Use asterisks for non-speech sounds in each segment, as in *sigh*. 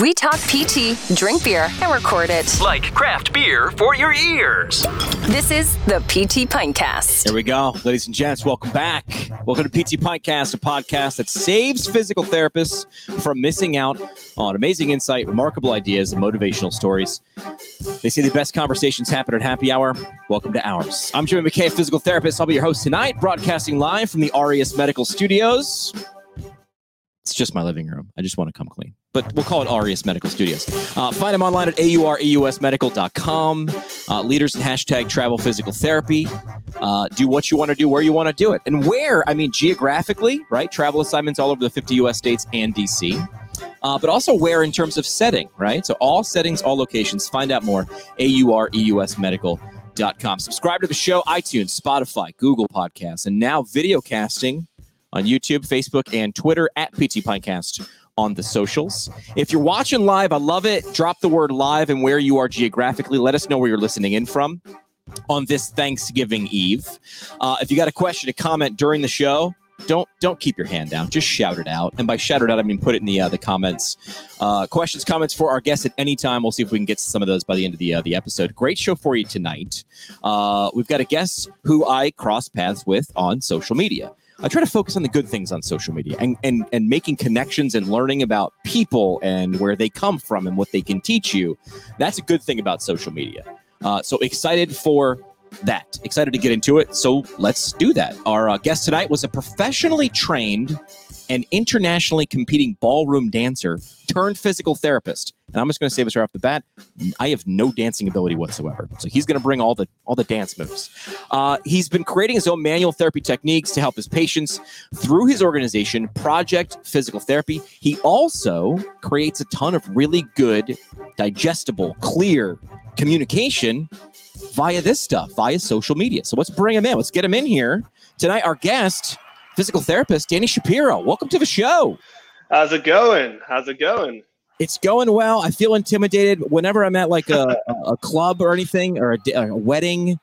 We talk PT, drink beer, and record it. Like craft beer for your ears. This is the PT Pintcast. Here we go. Ladies and gents, welcome back. Welcome to PT Pintcast, a podcast that saves physical therapists from missing out on amazing insight, remarkable ideas, and motivational stories. They say the best conversations happen at happy hour. Welcome to ours. I'm Jimmy McKay, physical therapist. I'll be your host tonight, broadcasting live from the Aureus Medical Studios. It's just my living room. I just want to come clean. But we'll call it Aureus Medical Studios. Uh, find them online at aureusmedical.com. Uh, leaders in hashtag travel physical therapy. Uh, do what you want to do where you want to do it. And where, I mean, geographically, right? Travel assignments all over the 50 US states and DC. Uh, but also where in terms of setting, right? So all settings, all locations. Find out more. aureusmedical.com. Subscribe to the show, iTunes, Spotify, Google Podcasts, and now video casting on YouTube, Facebook, and Twitter at PT Pintcast on the socials. If you're watching live, I love it. Drop the word live and where you are geographically. Let us know where you're listening in from on this Thanksgiving Eve. Uh, if you got a question, a comment during the show, don't don't keep your hand down. Just shout it out, and by shout it out, I mean put it in the uh, the comments. Uh, questions, comments for our guests at any time. We'll see if we can get some of those by the end of the uh, the episode. Great show for you tonight. Uh, we've got a guest who I cross paths with on social media. I try to focus on the good things on social media and, and, and making connections and learning about people and where they come from and what they can teach you. That's a good thing about social media. Uh, so excited for that. Excited to get into it. So let's do that. Our uh, guest tonight was a professionally trained and internationally competing ballroom dancer turned physical therapist. And I'm just going to say this right off the bat: I have no dancing ability whatsoever. So he's going to bring all the all the dance moves. Uh, he's been creating his own manual therapy techniques to help his patients through his organization, Project Physical Therapy. He also creates a ton of really good, digestible, clear communication via this stuff, via social media. So let's bring him in. Let's get him in here tonight. Our guest physical therapist Danny Shapiro. Welcome to the show. How's it going? How's it going? It's going well. I feel intimidated whenever I'm at like a, *laughs* a club or anything or a, a wedding.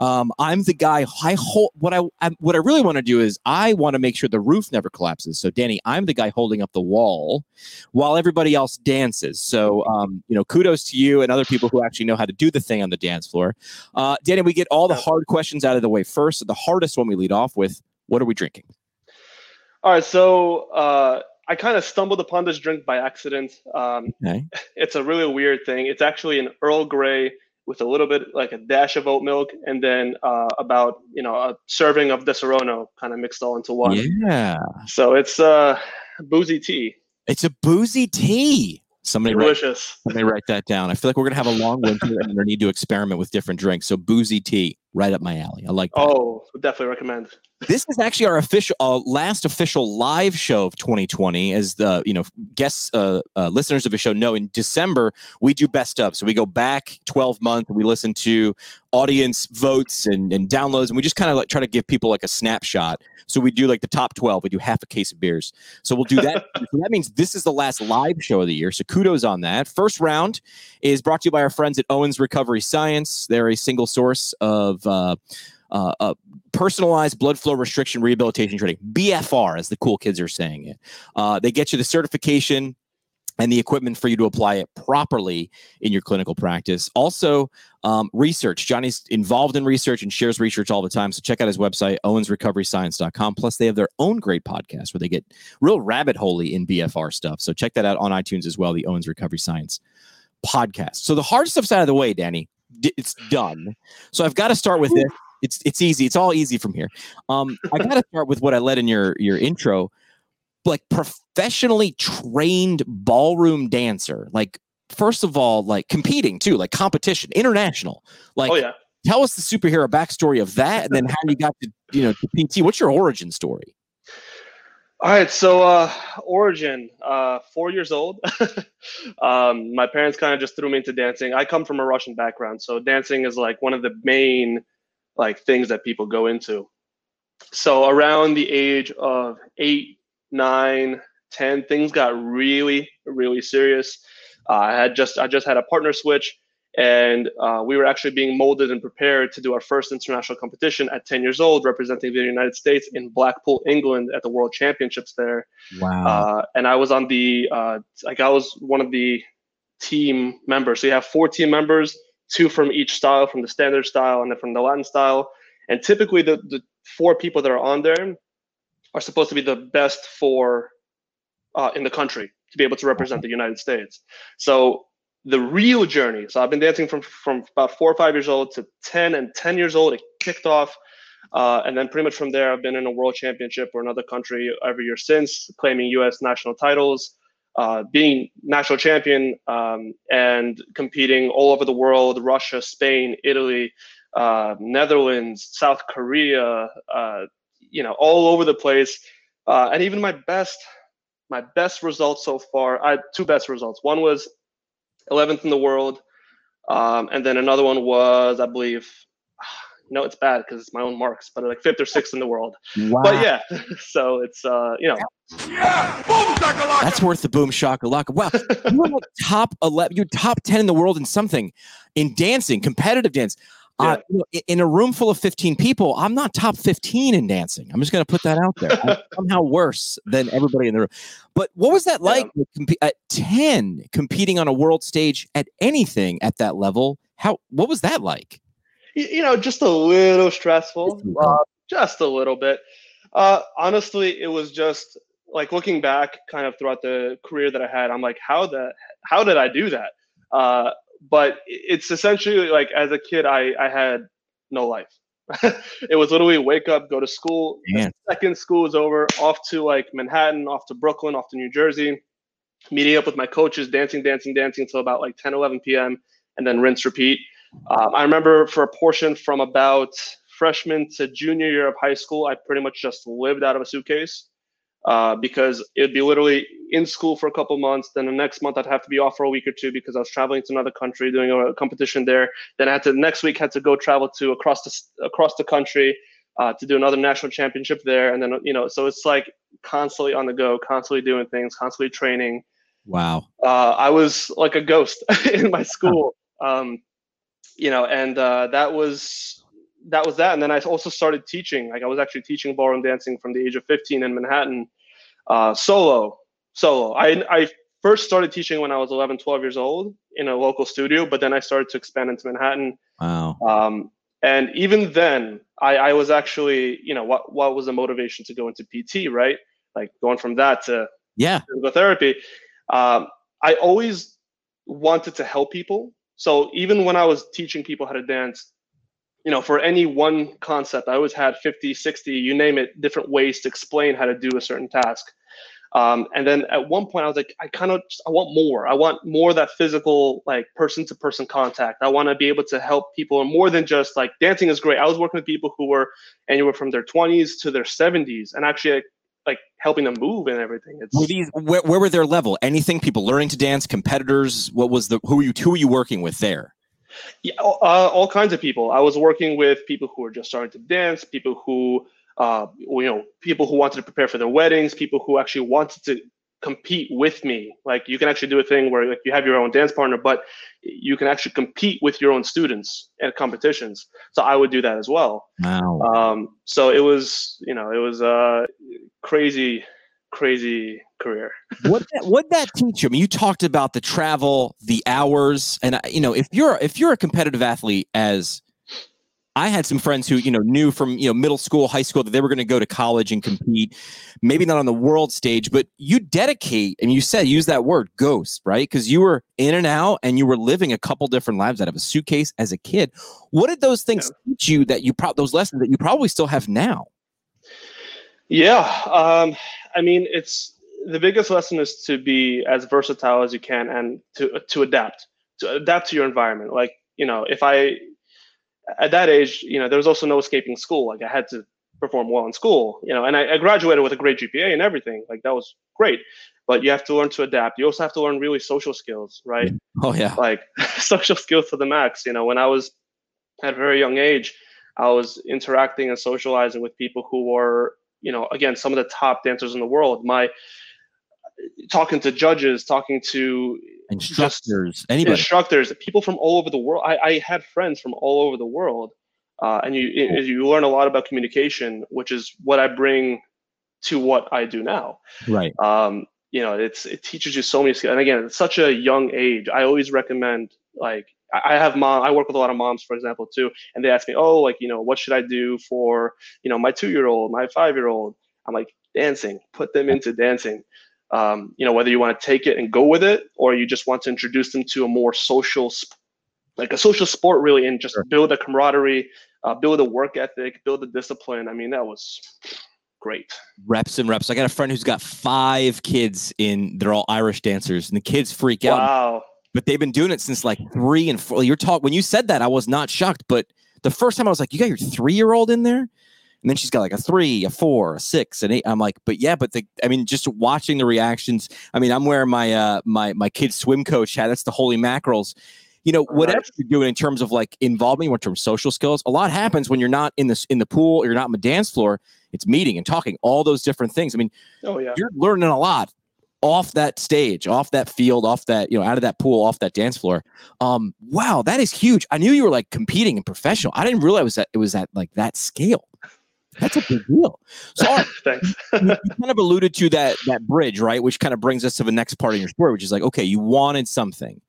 Um, I'm the guy. I hold what I, I what I really want to do is I want to make sure the roof never collapses. So Danny, I'm the guy holding up the wall while everybody else dances. So um, you know, kudos to you and other people who actually know how to do the thing on the dance floor. Uh, Danny, we get all the hard questions out of the way first. The hardest one we lead off with what are we drinking? All right, so uh, I kind of stumbled upon this drink by accident. Um, okay. *laughs* It's a really weird thing. It's actually an Earl Grey with a little bit like a dash of oat milk, and then uh, about you know a serving of Disaronno kind of mixed all into one. Yeah. So it's uh, boozy tea. It's a boozy tea. Somebody delicious. Write, somebody write that down. I feel like we're gonna have a long winter and we need to experiment with different drinks. So boozy tea right up my alley. I like that. Oh, definitely recommend. This is actually our official uh, last official live show of 2020. As the you know guests, uh, uh, listeners of the show know, in December we do best of. So we go back 12 months we listen to audience votes and, and downloads, and we just kind of like try to give people like a snapshot. So we do like the top 12. We do half a case of beers. So we'll do that. *laughs* so that means this is the last live show of the year. So kudos on that. First round is brought to you by our friends at Owens Recovery Science. They're a single source of uh, uh, uh, personalized blood flow restriction rehabilitation training, BFR, as the cool kids are saying it. Uh, they get you the certification and the equipment for you to apply it properly in your clinical practice. Also, um, research. Johnny's involved in research and shares research all the time. So check out his website, owensrecoveryscience.com. Plus, they have their own great podcast where they get real rabbit holey in BFR stuff. So check that out on iTunes as well, the Owens Recovery Science podcast. So the hard stuff's out of the way, Danny. It's done. So I've got to start with this. It's it's easy. It's all easy from here. Um, I got to start with what I led in your your intro. Like professionally trained ballroom dancer. Like first of all, like competing too, like competition, international. Like, oh yeah. Tell us the superhero backstory of that, and then how you got to you know to PT. What's your origin story? All right, so uh, origin, uh, four years old. *laughs* um, my parents kind of just threw me into dancing. I come from a Russian background, so dancing is like one of the main like things that people go into. So around the age of eight, nine, ten, things got really, really serious. Uh, I had just I just had a partner switch, and uh, we were actually being molded and prepared to do our first international competition at 10 years old, representing the United States in Blackpool, England, at the World Championships there. Wow. Uh, and I was on the uh, like I was one of the team members. So you have four team members, two from each style, from the standard style and then from the Latin style. And typically, the the four people that are on there are supposed to be the best four uh, in the country to be able to represent the United States. So the real journey. So I've been dancing from from about four or five years old to ten and ten years old. It kicked off, uh, and then pretty much from there, I've been in a world championship or another country every year since, claiming U.S. national titles, uh, being national champion, um, and competing all over the world: Russia, Spain, Italy, uh, Netherlands, South Korea. Uh, you know, all over the place, uh, and even my best. My best results so far, I had two best results. One was 11th in the world. Um, and then another one was, I believe, *sighs* no, it's bad because it's my own marks, but like fifth or sixth in the world. Wow. But yeah, *laughs* so it's uh, you know, That's worth the boom shakalaka. Wow, you were like top eleven. You're top ten in the world in something, in dancing, competitive dance. Uh, you know, in a room full of 15 people, I'm not top 15 in dancing. I'm just going to put that out there. I'm *laughs* somehow worse than everybody in the room. But what was that like with compe- at 10 competing on a world stage at anything at that level? How what was that like? y- you know, just a little stressful, uh, just a little bit. Uh, honestly, it was just like looking back, kind of throughout the career that I had. I'm like, how the how did I do that? Uh, but it's essentially like as a kid, I I had no life. *laughs* it was literally wake up, go to school. second school was over, off to like Manhattan, off to Brooklyn, off to New Jersey, meeting up with my coaches, dancing, dancing, dancing until about like 10, 11 p.m., and then rinse, repeat. Um, I remember for a portion from about freshman to junior year of high school, I pretty much just lived out of a suitcase uh, because it'd be literally in school for a couple months. Then the next month I'd have to be off for a week or two because I was traveling to another country doing a competition there. Then I had to next week had to go travel to across the across the country uh, to do another national championship there. And then you know, so it's like constantly on the go, constantly doing things, constantly training Wow. uh, I was like a ghost *laughs* in my school. Um, you know, and uh, that was that was that. And then I also started teaching. Like I was actually teaching ballroom dancing from the age of 15 in Manhattan, uh, solo, solo. I I first started teaching when I was 11, 12 years old in a local studio, but then I started to expand into Manhattan. Wow. Um, and even then, I, I was actually, you know, what what was the motivation to go into PT, right? Like going from that to Yeah. physical therapy, um, I always wanted to help people. So even when I was teaching people how to dance, you know, for any one concept, I always had 50, 60, you name it, different ways to explain how to do a certain task. Um, and then at one point, I was like, I kind of, I want more. I want more that physical, like person to person contact. I want to be able to help people more than just like dancing is great. I was working with people who were anywhere from their 20s to their 70s and actually like, like helping them move and everything. It's Were these where, where were their level? Anything? People learning to dance? Competitors? What was the who were you who were you working with there? Yeah, uh, all kinds of people. I was working with people who were just starting to dance, people who, uh, you know, people who wanted to prepare for their weddings, people who actually wanted to compete with me. Like you can actually do a thing where like you have your own dance partner, but you can actually compete with your own students at competitions. So I would do that as well. Wow. Um, so it was, you know, it was a crazy, crazy career. *laughs* what that, what that teach you? I mean, you talked about the travel, the hours, and uh, you know, if you're if you're a competitive athlete, as I had some friends who you know knew from you know middle school, high school that they were going to go to college and compete, maybe not on the world stage, but you dedicate, and you said use that word ghost, right? Because you were in and out, and you were living a couple different lives out of a suitcase as a kid. What did those things teach you that you pro- those lessons that you probably still have now? Yeah, um, I mean, it's the biggest lesson is to be as versatile as you can and to to adapt, to adapt to your environment. Like you know, if I at that age, you know, there was also no escaping school. Like I had to perform well in school, you know, and I, I graduated with a great GPA and everything. Like that was great, but you have to learn to adapt. You also have to learn really social skills, right? *laughs* Oh yeah, like *laughs* social skills to the max. You know, when I was at a very young age, I was interacting and socializing with people who were, you know, again, some of the top dancers in the world. My talking to judges, talking to instructors, anybody, instructors, people from all over the world. I, I had friends from all over the world, uh, and you cool. you learn a lot about communication, which is what I bring to what I do now. Right. Um, you know, it's it teaches you so many skills. And again, it's such a young age. I always recommend like I have mom. I work with a lot of moms, for example, too, and they ask me, "Oh, like you know, what should I do for you know my two-year-old, my five-year-old?" I'm like, dancing. Put them into dancing. Um, you know, whether you want to take it and go with it, or you just want to introduce them to a more social, like a social sport, really, and just sure. build a camaraderie, uh, build a work ethic, build a discipline. I mean, that was great. Reps and reps. I got a friend who's got five kids in. They're all Irish dancers, and the kids freak out. Wow. But they've been doing it since like three and four. You're talking when you said that, I was not shocked. But the first time I was like, "You got your three year old in there." And then she's got like a three, a four, a six, an eight. I'm like, but yeah, but the, I mean, just watching the reactions. I mean, I'm wearing my uh my my kid's swim coach hat. That's the holy mackerels. You know, whatever you're doing in terms of like involvement, in terms of social skills, a lot happens when you're not in this in the pool or you're not on the dance floor. It's meeting and talking, all those different things. I mean, oh yeah, you're learning a lot off that stage, off that field, off that, you know, out of that pool, off that dance floor. Um, wow, that is huge. I knew you were like competing and professional. I didn't realize that it was at like that scale. That's a big deal. So *laughs* thanks. you kind of alluded to that that bridge, right? Which kind of brings us to the next part of your story, which is like, okay, you wanted something.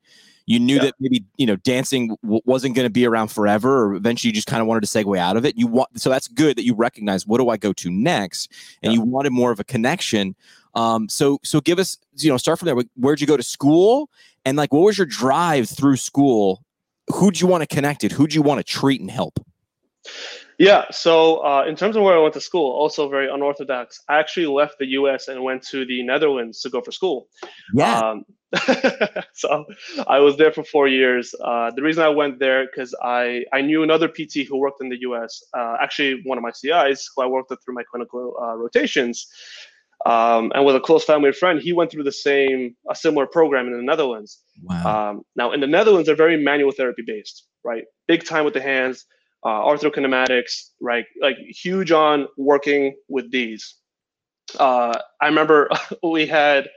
You knew yeah. that maybe you know dancing w- wasn't going to be around forever, or eventually you just kind of wanted to segue out of it. You want so that's good that you recognize what do I go to next, and yeah. you wanted more of a connection. Um, so so give us you know start from there. Where'd you go to school, and like what was your drive through school? Who'd you want to connect it? Who'd you want to treat and help? Yeah. So uh, in terms of where I went to school, also very unorthodox. I actually left the U.S. and went to the Netherlands to go for school. Yeah. Um, *laughs* so I was there for four years. Uh, the reason I went there because I I knew another PT who worked in the U.S. Uh, actually, one of my CIs who I worked with through my clinical uh, rotations. Um, and with a close family friend, he went through the same a similar program in the Netherlands. Wow. Um, now in the Netherlands, they're very manual therapy based, right? Big time with the hands uh, arthrokinematics, right? Like huge on working with these. Uh, I remember *laughs* we had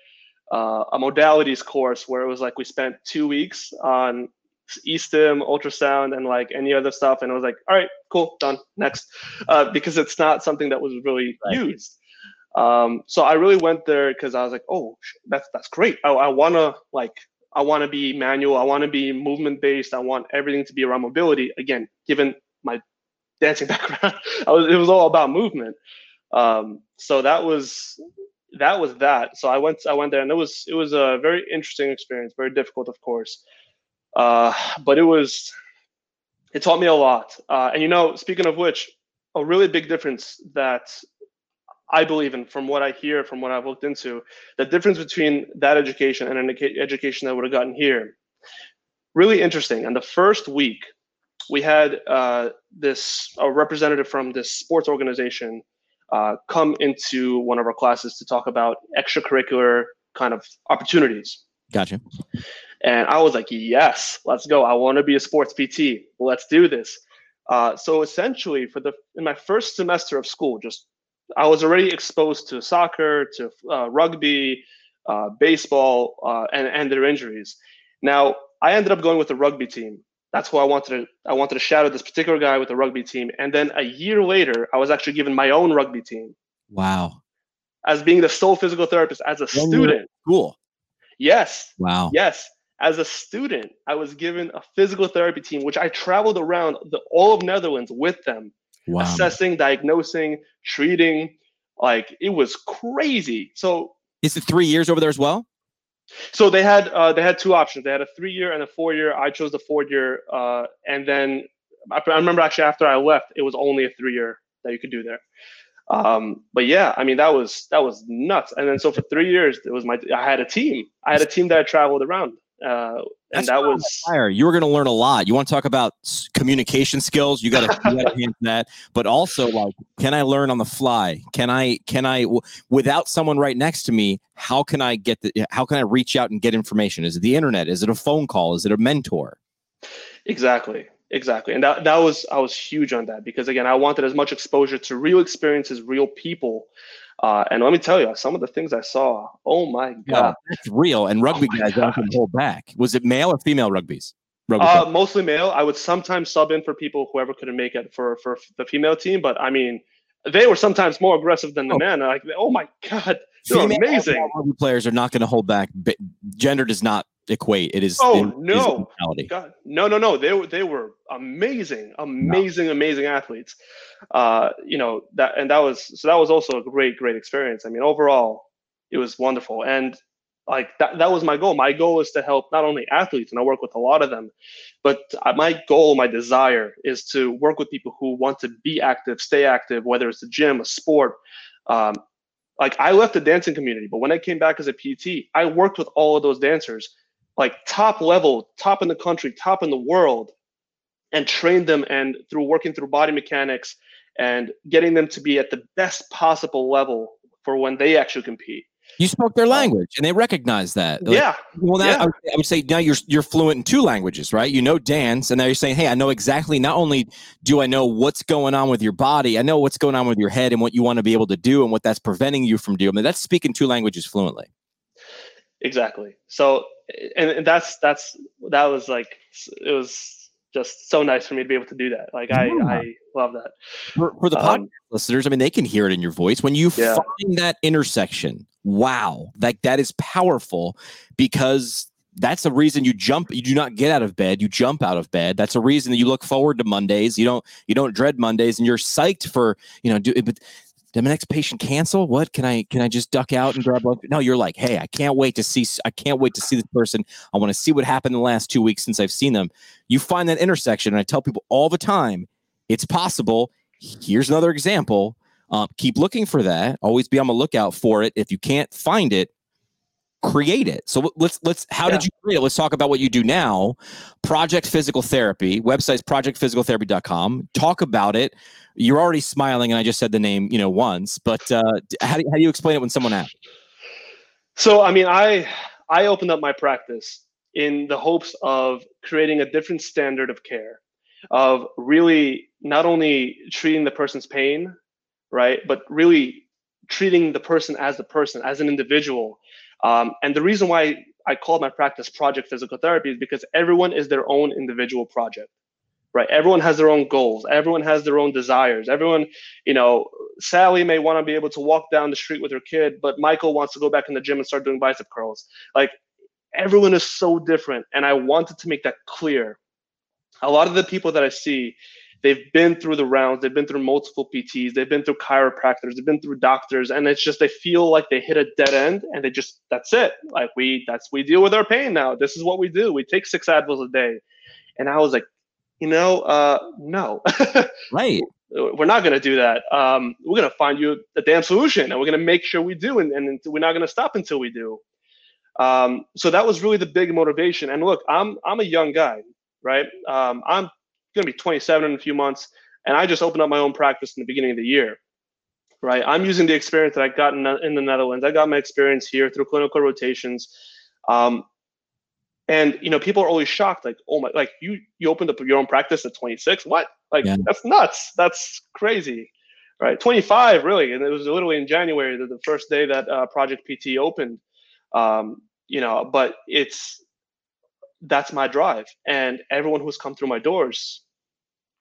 uh, a modalities course where it was like we spent two weeks on e-stim, ultrasound, and like any other stuff, and it was like, all right, cool, done, next, uh, because it's not something that was really right. used. Um, so I really went there because I was like, oh, that's that's great. I, I wanna like I want to be manual. I want to be movement based. I want everything to be around mobility. Again, given my *laughs* dancing background, was it was all about movement. Um, so that was that was that. So I went I went there, and it was it was a very interesting experience, very difficult, of course, uh, but it was it taught me a lot. Uh, and you know, speaking of which, a really big difference that I believe in, from what I hear, from what I've looked into, the difference between that education and an education that would have gotten here, really interesting. And the first week, we had uh, this a representative from this sports organization uh, come into one of our classes to talk about extracurricular kind of opportunities. Gotcha. And I was like, yes, let's go. I want to be a sports PT. Let's do this. Uh, so essentially, for the in my first semester of school, just I was already exposed to soccer, to uh, rugby, uh, baseball, uh, and and their injuries. Now I ended up going with the rugby team that's who I wanted to I wanted to shadow this particular guy with the rugby team. And then a year later, I was actually given my own rugby team. Wow. As being the sole physical therapist as a when student. Cool. Yes. Wow. Yes. As a student, I was given a physical therapy team, which I traveled around the all of Netherlands with them, wow. assessing, diagnosing, treating. Like it was crazy. So is it three years over there as well? So they had uh, they had two options. They had a three year and a four year. I chose the four year, uh, and then I, I remember actually after I left, it was only a three year that you could do there. Um, but yeah, I mean that was that was nuts. And then so for three years, it was my I had a team. I had a team that I traveled around. Uh, and That's that was fire. You were going to learn a lot. You want to talk about communication skills? You got to hand that, but also like, can I learn on the fly? Can I? Can I? W- without someone right next to me, how can I get the? How can I reach out and get information? Is it the internet? Is it a phone call? Is it a mentor? Exactly exactly and that, that was i was huge on that because again i wanted as much exposure to real experiences real people Uh, and let me tell you, some of the things I saw, oh my god, Yeah, that's real. And rugby Oh guys don't hold back. Was it male or female rugby's? Rugby uh, mostly male. I would sometimes sub in for people whoever couldn't make it for for the female team, but I mean, they were sometimes more aggressive than the Oh. men. Like, oh my god, they're amazing. rugby players are not going to hold back. Gender does not equate. It is. Oh, it is no. mentality. God, no, no, no. They were they were amazing, amazing, amazing athletes. Uh, you know that, and that was so that was also a great, great experience. I mean, overall, it was wonderful, and like that that was my goal. My goal is to help not only athletes, and I work with a lot of them, but my goal, my desire, is to work with people who want to be active, stay active, whether it's a gym, a sport. Um, like I left the dancing community, but when I came back as a PT, I worked with all of those dancers like top level, top in the country, top in the world, and train them and through working through body mechanics and getting them to be at the best possible level for when they actually compete. You spoke their um, language, and they recognize that. Like, yeah, Well, now Yeah. I, would, I would say now you're you're fluent in two languages, right? You know dance, and now you're saying, "Hey, I know exactly. Not only do I know what's going on with your body, I know what's going on with your head and what you want to be able to do, and what that's preventing you from doing." I mean, that's speaking two languages fluently. exactly. So, and, and that's that's that was like it was just so nice for me to be able to do that. Like I Yeah. I love that. For, for the Um, podcast listeners, I mean, they can hear it in your voice when you Yeah. find that intersection. Wow, like that is powerful because that's the reason you jump. You do not get out of bed. You jump out of bed. That's a reason that you look forward to Mondays. You don't. You don't dread Mondays, and you're psyched for you know. Do but. Did my next patient cancel? What can I can I just duck out and grab blood? No, you're like, hey, I can't wait to see. I can't wait to see this person. I want to see what happened in the last two weeks since I've seen them. You find that intersection, and I tell people all the time, it's possible. Here's another example. Um, keep looking for that. Always be on the lookout for it. If you can't find it, create it. So let's let's. How did you create it? Let's talk about what you do now. Project Physical Therapy website's projectphysicaltherapy.com. Talk about it. You're already smiling, and I just said the name, you know, once. But uh, how do how do you explain it when someone asks? So I mean, I I opened up my practice in the hopes of creating a different standard of care, of really not only treating the person's pain, right, but really treating the person as the person, as an individual. Um, and the reason why I called my practice Project Physical Therapy is because everyone is their own individual project, right? Everyone has their own goals. Everyone has their own desires. Everyone, you know, Sally may want to be able to walk down the street with her kid, but Michael wants to go back in the gym and start doing bicep curls. Like everyone is so different. And I wanted to make that clear. A lot of the people that I see, they've been through the rounds, they've been through multiple PTs, they've been through chiropractors, they've been through doctors, and it's just they feel like they hit a dead end and they just that's it. Like we that's we deal with our pain now. This is what we do. We take six Advils a day. And I was like, you know, uh no. *laughs* Right. we're not going to do that. Um, we're going to find you a damn solution, and we're going to make sure we do, and, and we're not going to stop until we do. Um, so that was really the big motivation. And look, I'm I'm a young guy, right? Um, I'm going to be 27 in a few months, and I just opened up my own practice in the beginning of the year, right? I'm using the experience that I got in, in the Netherlands. I got my experience here through clinical rotations. Um, and you know, people are always shocked, like, "Oh my, like you you opened up your own practice at 26? What? Like Yeah. that's nuts. That's crazy." Right, 25 really, and it was literally in January, the, the first day that uh, Project PT opened. Um, you know, but it's that's my drive, and everyone who's come through my doors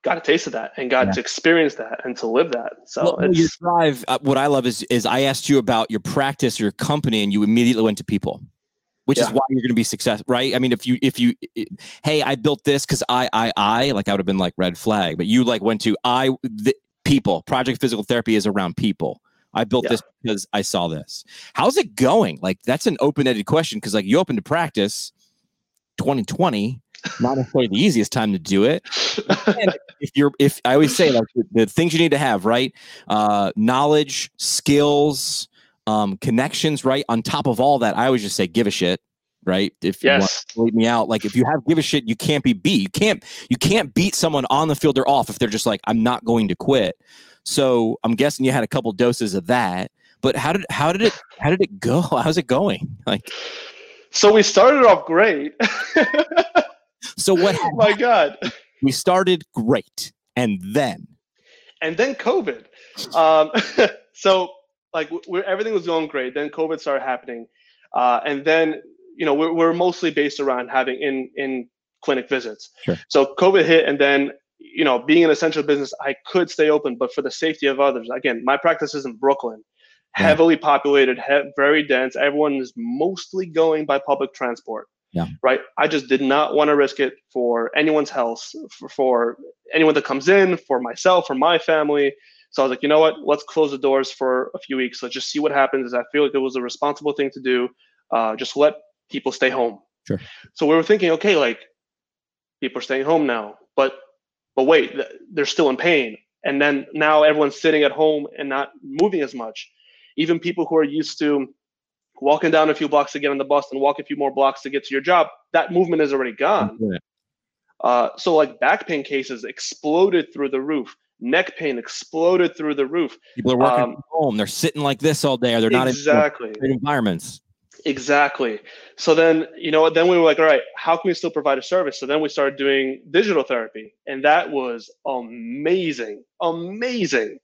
got a taste of that and got Yeah. to experience that and to live that. So Well, it's your drive. Uh, what I love is is I asked you about your practice, your company, and you immediately went to people, which is why you're going to be successful, right? I mean, if you if you, i- hey, I built this because I I I like I would have been like red flag, but you like went to I the, people. Project Physical Therapy is around people. I built Yeah. this because I saw this. How's it going? Like that's an open ended question because like you opened to practice, 2020, not necessarily the easiest time to do it. If you're if i always say like the, the things you need to have right? Uh knowledge skills um connections right? On top of all that i always just say give a shit right? If you want to leave me out like if you have give a shit you can't be beat. You can't you can't beat someone on the field or off if they're just like i'm not going to quit. So i'm guessing you had a couple doses of that but how did how did it how did it go? *laughs* How's it going? Like so we started off great. *laughs* so what happened? *laughs* My God. we started great and then and then COVID. Um, *laughs* so like we're, everything was going great. Then COVID started happening, uh, and then you know we're, we're mostly based around having in in clinic visits. Sure. So COVID hit, and then you know being an essential business, I could stay open, but for the safety of others. Again, my practice is in Brooklyn, Yeah. heavily populated, he- very dense. Everyone is mostly going by public transport. Yeah. Right. I just did not want to risk it for anyone's health, for, for anyone that comes in, for myself, for my family. So I was like, you know what? Let's close the doors for a few weeks. Let's just see what happens. I feel like it was a responsible thing to do. Uh, just let people stay home. Sure. So we were thinking, okay, like people are staying home now, but but wait, they're still in pain. And then now everyone's sitting at home and not moving as much. Even people who are used to walking down a few blocks to get on the bus and walk a few more blocks to get to your job, that movement is already gone. Yeah. Uh, so like back pain cases exploded through the roof. Neck pain exploded through the roof. People are working Um, from home. They're sitting like this all day, or they're not exactly. great environments. Exactly. So then, you know, then we were like, all right, how can we still provide a service? So then we started doing digital therapy, and that was amazing, amazing.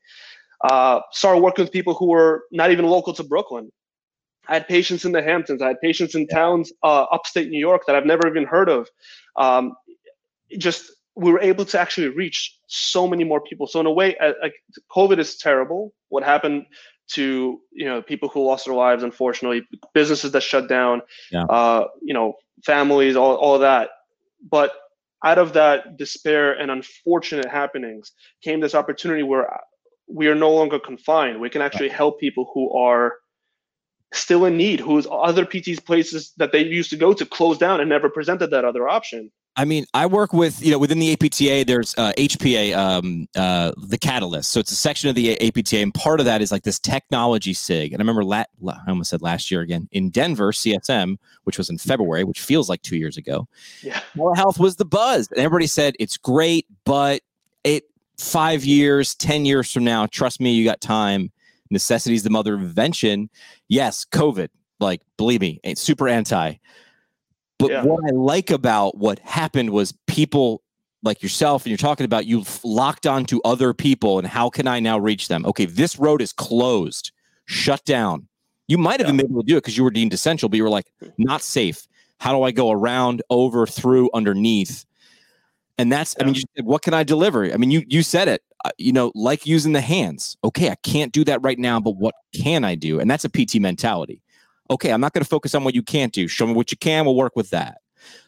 Uh, started working with people who were not even local to Brooklyn. I had patients in the Hamptons. I had patients in towns uh, upstate New York that I've never even heard of. Um, just we were able to actually reach so many more people. So in a way, uh, like COVID is terrible. What happened to you know people who lost their lives, unfortunately, businesses that shut down, Yeah. uh, you know, families, all all that. But out of that despair and unfortunate happenings came this opportunity where we are no longer confined. We can actually help people who are still in need, whose other PTs places that they used to go to closed down and never presented that other option. I mean, I work with you know within the APTA. There's uh, HPA, um, uh, the Catalyst. So it's a section of the APTA, and part of that is like this technology sig. And I remember, la- la- I almost said last year again in Denver, CSM, which was in February, which feels like two years ago. Yeah. Telehealth was the buzz, and everybody said it's great, but it five years, ten years from now, trust me, you got time. Necessity is the mother of invention. Yes, COVID, like believe me, it's super anti. But Yeah. what I like about what happened was people like yourself, and you're talking about you locked onto other people, and how can I now reach them? Okay, this road is closed, shut down. You might have Yeah. been able to do it because you were deemed essential, but you were like, mm. not safe. How do I go around, over, through, underneath? And that's, I mean, you said, what can I deliver? I mean, you you said it. Uh, you know, like using the hands. Okay, I can't do that right now, but what can I do? And that's a PT mentality. Okay, I'm not going to focus on what you can't do. Show me what you can. We'll work with that.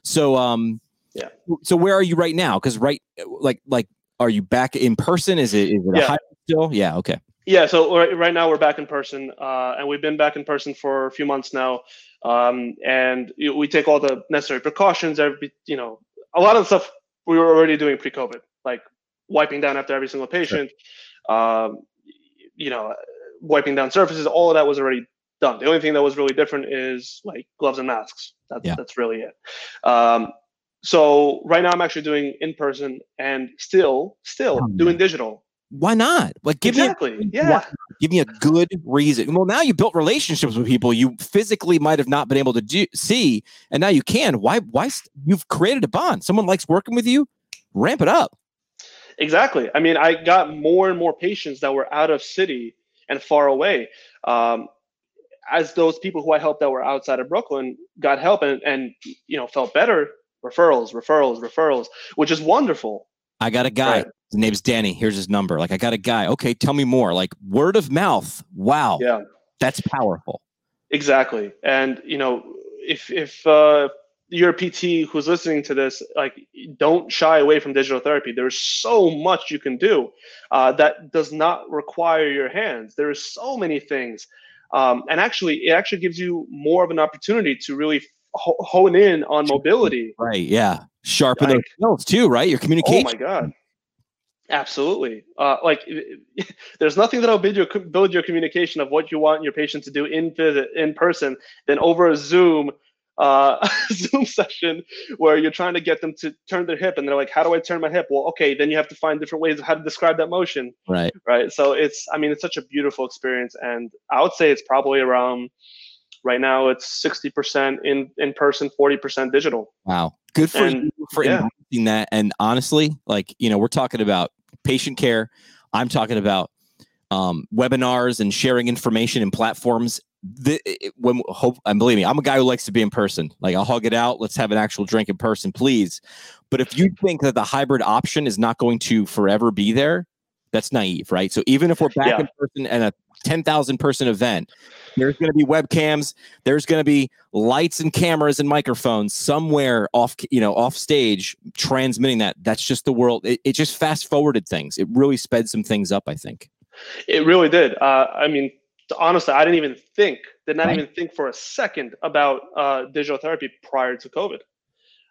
So, um, Yeah. So where are you right now? Because right, like, like, are you back in person? Is it is it a Yeah. still? Yeah. Okay. Yeah, so right, right now we're back in person, uh, and we've been back in person for a few months now, um, and we take all the necessary precautions. Every, you know, a lot of the stuff we were already doing pre-COVID, like wiping down after every single patient, um, you know, wiping down surfaces. All of that was already done. The only thing that was really different is like gloves and masks. That's Yeah. that's really it. Um, so right now I'm actually doing in person and still still Oh, doing digital. Why not? Like, give me a exactly. yeah. Give me a good reason. Well, now you built relationships with people you physically might have not been able to do see, and now you can. Why? Why? You've created a bond. Someone likes working with you. Ramp it up. Exactly. I mean, I got more and more patients that were out of city and far away. Um, as those people who I helped that were outside of Brooklyn got help and, and you know felt better, referrals, referrals, referrals, which is wonderful. I got a guy. Right. His name's Danny. Here's his number. Like, I got a guy. Okay, tell me more. Like, word of mouth. Wow. Yeah. That's powerful. Exactly. And you know, if if uh, you're a PT who's listening to this, like, don't shy away from digital therapy. There's so much you can do uh, that does not require your hands. There are so many things, um, and actually, it actually gives you more of an opportunity to really ho- hone in on mobility. Right. Yeah. Sharpen those Like- skills too. Right. Your communication. Oh my god. Absolutely. Uh, like, *laughs* there's nothing that'll build your build your communication of what you want your patient to do in visit in person than over a Zoom uh, *laughs* Zoom session where you're trying to get them to turn their hip and they're like, "How do I turn my hip?" Well, okay, then you have to find different ways of how to describe that motion, right. right? So it's, I mean, it's such a beautiful experience, and I would say it's probably around right now it's 60% in in person, 40% digital. Wow. Good for And, you for yeah. that. And honestly, like, you know, we're talking about patient care. I'm talking about um, webinars and sharing information and platforms. The, it, when hope and believe me, I'm a guy who likes to be in person. Like I'll hug it out. Let's have an actual drink in person, please. But if you think that the hybrid option is not going to forever be there, that's naive, right? So even if we're back Yeah. in person and a 10,000 person event, there's going to be webcams, there's going to be lights and cameras and microphones somewhere off, you know, off stage transmitting that. That's just the world. It, it just fast forwarded things. It really sped some things up, I think. It really did. Uh, I mean, honestly, I didn't even think, did not Right. even think for a second about uh, digital therapy prior to COVID.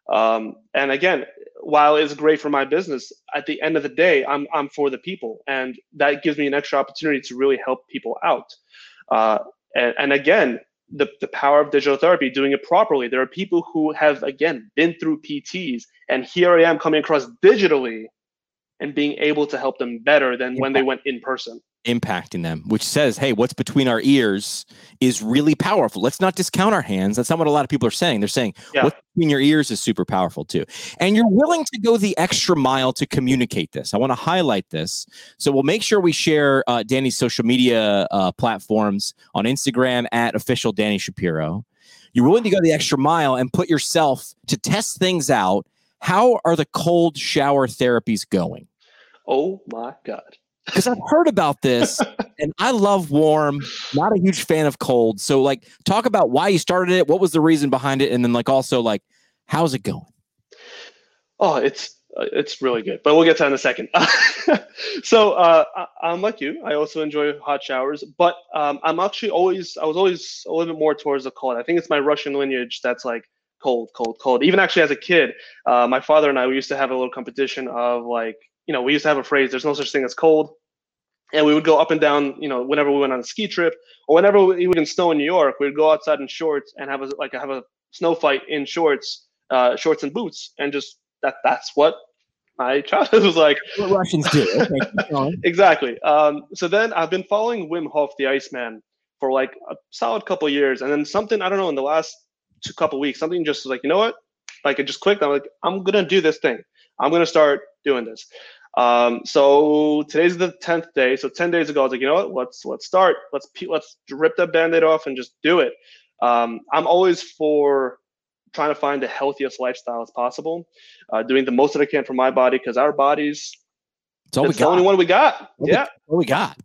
Um, and again, while it's great for my business, at the end of the day, I'm I'm for the people, and that gives me an extra opportunity to really help people out. Uh, and, and again, the the power of digital therapy, doing it properly. There are people who have again been through PTs, and here I am coming across digitally, and being able to help them better than when they went in person. Impacting them, which says, hey, what's between our ears is really powerful. Let's not discount our hands. That's not what a lot of people are saying. They're saying Yeah. what's between your ears is super powerful too. And you're willing to go the extra mile to communicate this. I want to highlight this. So we'll make sure we share uh, Danny's social media uh, platforms on Instagram at official Danny Shapiro. You're willing to go the extra mile and put yourself to test things out. How are the cold shower therapies going? Oh my god. Because I've heard about this *laughs* and I love warm, not a huge fan of cold. So like talk about why you started it, what was the reason behind it, and then like also like how's it going? Oh, it's uh, it's really good, but we'll get to that in a second. *laughs* so uh, I, I'm like you. I also enjoy hot showers, but um, I'm actually always I was always a little bit more towards the cold. I think it's my Russian lineage that's like cold, cold, cold. Even actually as a kid, uh, my father and I we used to have a little competition of like you know we used to have a phrase. There's no such thing as cold. And we would go up and down, you know, whenever we went on a ski trip or whenever we would in snow in New York, we'd go outside in shorts and have a like have a snow fight in shorts, uh, shorts and boots, and just that that's what my *laughs* childhood was like. What Russians do. Okay. *laughs* Exactly. Um, so then I've been following Wim Hof, the Iceman, for like a solid couple of years, and then something I don't know in the last two couple weeks, something just was like, you know what? Like it just clicked. I'm like, I'm gonna do this thing. I'm gonna start doing this. Um, so today's the tenth day. So ten days ago, I was like, you know what? Let's let's start. Let's let's rip that band-aid off and just do it. Um, I'm always for trying to find the healthiest lifestyle as possible, uh, doing the most that I can for my body because our bodies It's all we it's the got. only one we got. We- Yeah. What we got.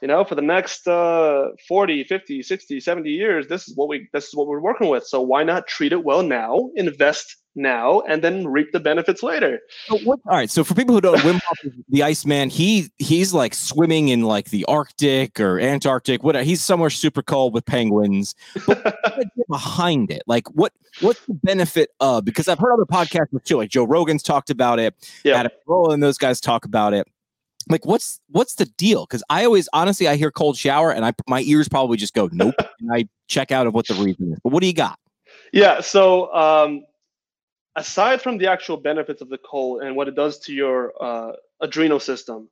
You know, for the next uh, 40, 50, 60, 70 years, this is what we this is what we're working with. So why not treat it well now, invest now, and then reap the benefits later? So what, all right. So for people who don't, Wim Hof is the Iceman, he he's like swimming in like the Arctic or Antarctic. What he's somewhere super cold with penguins. But what's behind it? Like what what's the benefit of? Because I've heard other podcasts too, like Joe Rogan's talked about it. Yeah. Adam Carolla and those guys talk about it. Like what's what's the deal? Because I always honestly I hear cold shower and I my ears probably just go nope *laughs* and I check out of what the reason is. But what do you got? Yeah. So um, aside from the actual benefits of the cold and what it does to your uh, adrenal system,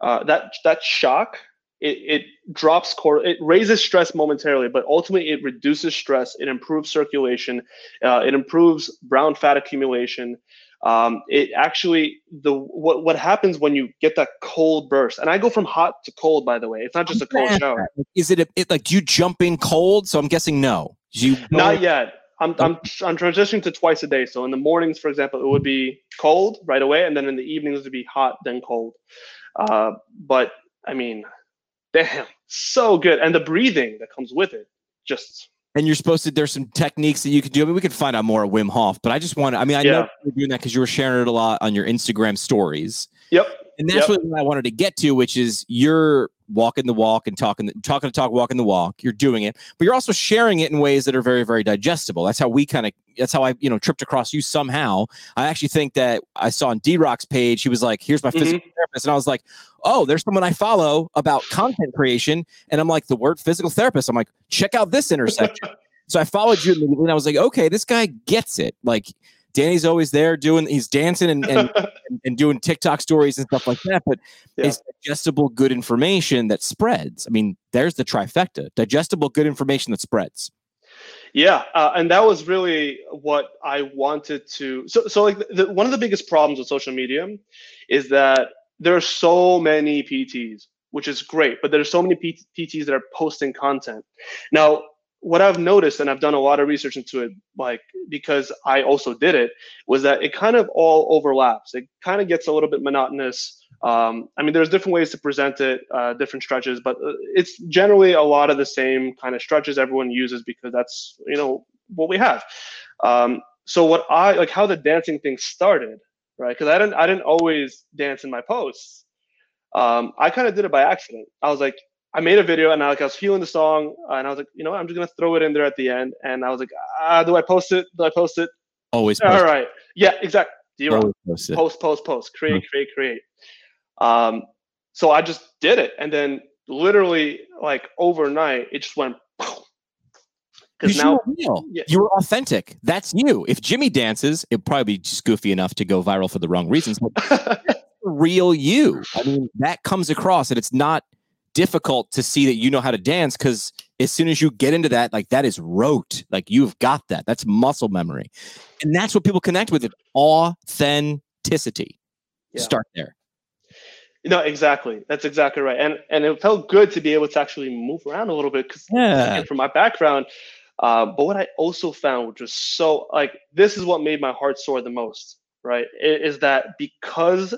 uh, that that shock it, it drops core it raises stress momentarily, but ultimately it reduces stress. It improves circulation. Uh, it improves brown fat accumulation. Um, it actually the what what happens when you get that cold burst, and I go from hot to cold. By the way, it's not just a cold shower. Is it, a, it like do you jump in cold? So I'm guessing no. You Not yet. I'm, I'm I'm transitioning to twice a day. So in the mornings, for example, it would be cold right away, and then in the evenings it would be hot then cold. Uh, but I mean, damn, so good, and the breathing that comes with it, just and you're supposed to there's some techniques that you can do. I mean, we can find out more at Wim Hof, but I just want to, I mean, I know you're doing that because you were sharing it a lot on your Instagram stories. yep, And that's Yep. what I wanted to get to, which is you're walking the walk and talking, the, talking the talk, walking the walk. You're doing it, but you're also sharing it in ways that are very, very digestible. That's how we kind of, that's how I, you know, tripped across you somehow. I actually think that I saw on D Rock's page, he was like, here's my physical mm-hmm. therapist. And I was like, oh, there's someone I follow about content creation. And I'm like, the word physical therapist. I'm like, check out this intersection. *laughs* so I followed you immediately and I was like, okay, this guy gets it. Like, Danny's always there doing, he's dancing and, *laughs* and and, doing TikTok stories and stuff like that. But Yeah. it's digestible, good information that spreads. I mean, there's the trifecta: digestible, good information that spreads. yeah, uh, and that was really what I wanted to. So so like the, one of the biggest problems with social media is that there are so many PTs, which is great. But there's so many P- PTs that are posting content. Now, what I've noticed, and I've done a lot of research into it, like because I also did it, was that it kind of all overlaps. It kind of gets a little bit monotonous. Um, I mean, there's different ways to present it, uh, different stretches, but uh, it's generally a lot of the same kind of stretches everyone uses because that's you know what we have. Um, so what I like how the dancing thing started, right? Because I didn't I didn't always dance in my posts. Um, I kind of did it by accident. I was like, I made a video and I like I was feeling the song and I was like, you know, what? I'm just gonna throw it in there at the end. And I was like, ah, do I post it? Do I post it? Always. All right. Yeah, exactly. Zero. Always post, post, post, post, create, create, create. Um, so I just did it, and then literally like overnight, it just went. *laughs* Because now, real. Yeah. You were authentic. That's you. If Jimmy dances, it'd probably be just goofy enough to go viral for the wrong reasons. But *laughs* real you. I mean, that comes across, and it's not difficult to see that you know how to dance because as soon as you get into that, like that is rote. Like you've got that. That's muscle memory, and that's what people connect with. It authenticity. Yeah. Start there. no, exactly. That's exactly right. And and it felt good to be able to actually move around a little bit because Yeah. from my background. Uh, but what I also found, which was so like, this is what made my heart soar the most, right? Is that because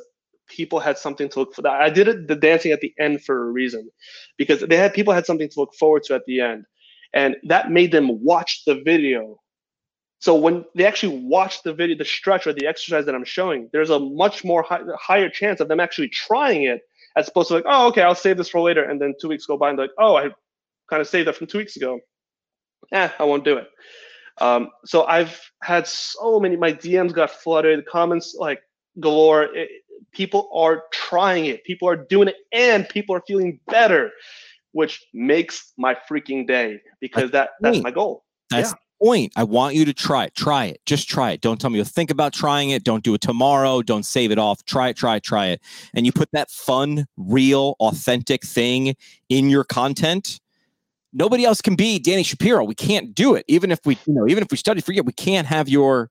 people had something to look for. I did it, the dancing at the end for a reason, because they had people had something to look forward to at the end, and that made them watch the video. So when they actually watch the video, the stretch or the exercise that I'm showing, there's a much more high, higher chance of them actually trying it, as opposed to like, oh, okay, I'll save this for later, and then two weeks go by and like, oh, I kind of saved that from two weeks ago. Eh, I won't do it. Um, so I've had so many. My DMs got flooded, comments like galore. It, people are trying it. People are doing it, and people are feeling better, which makes my freaking day because that that's my goal. That's the point. I want you to try it. Try it. Just try it. Don't tell me you think about trying it. Don't do it tomorrow. Don't save it off. Try it, try it, try it. And you put that fun, real, authentic thing in your content. Nobody else can be Danny Shapiro. We can't do it. Even if we, you know, even if we study for you, we can't have your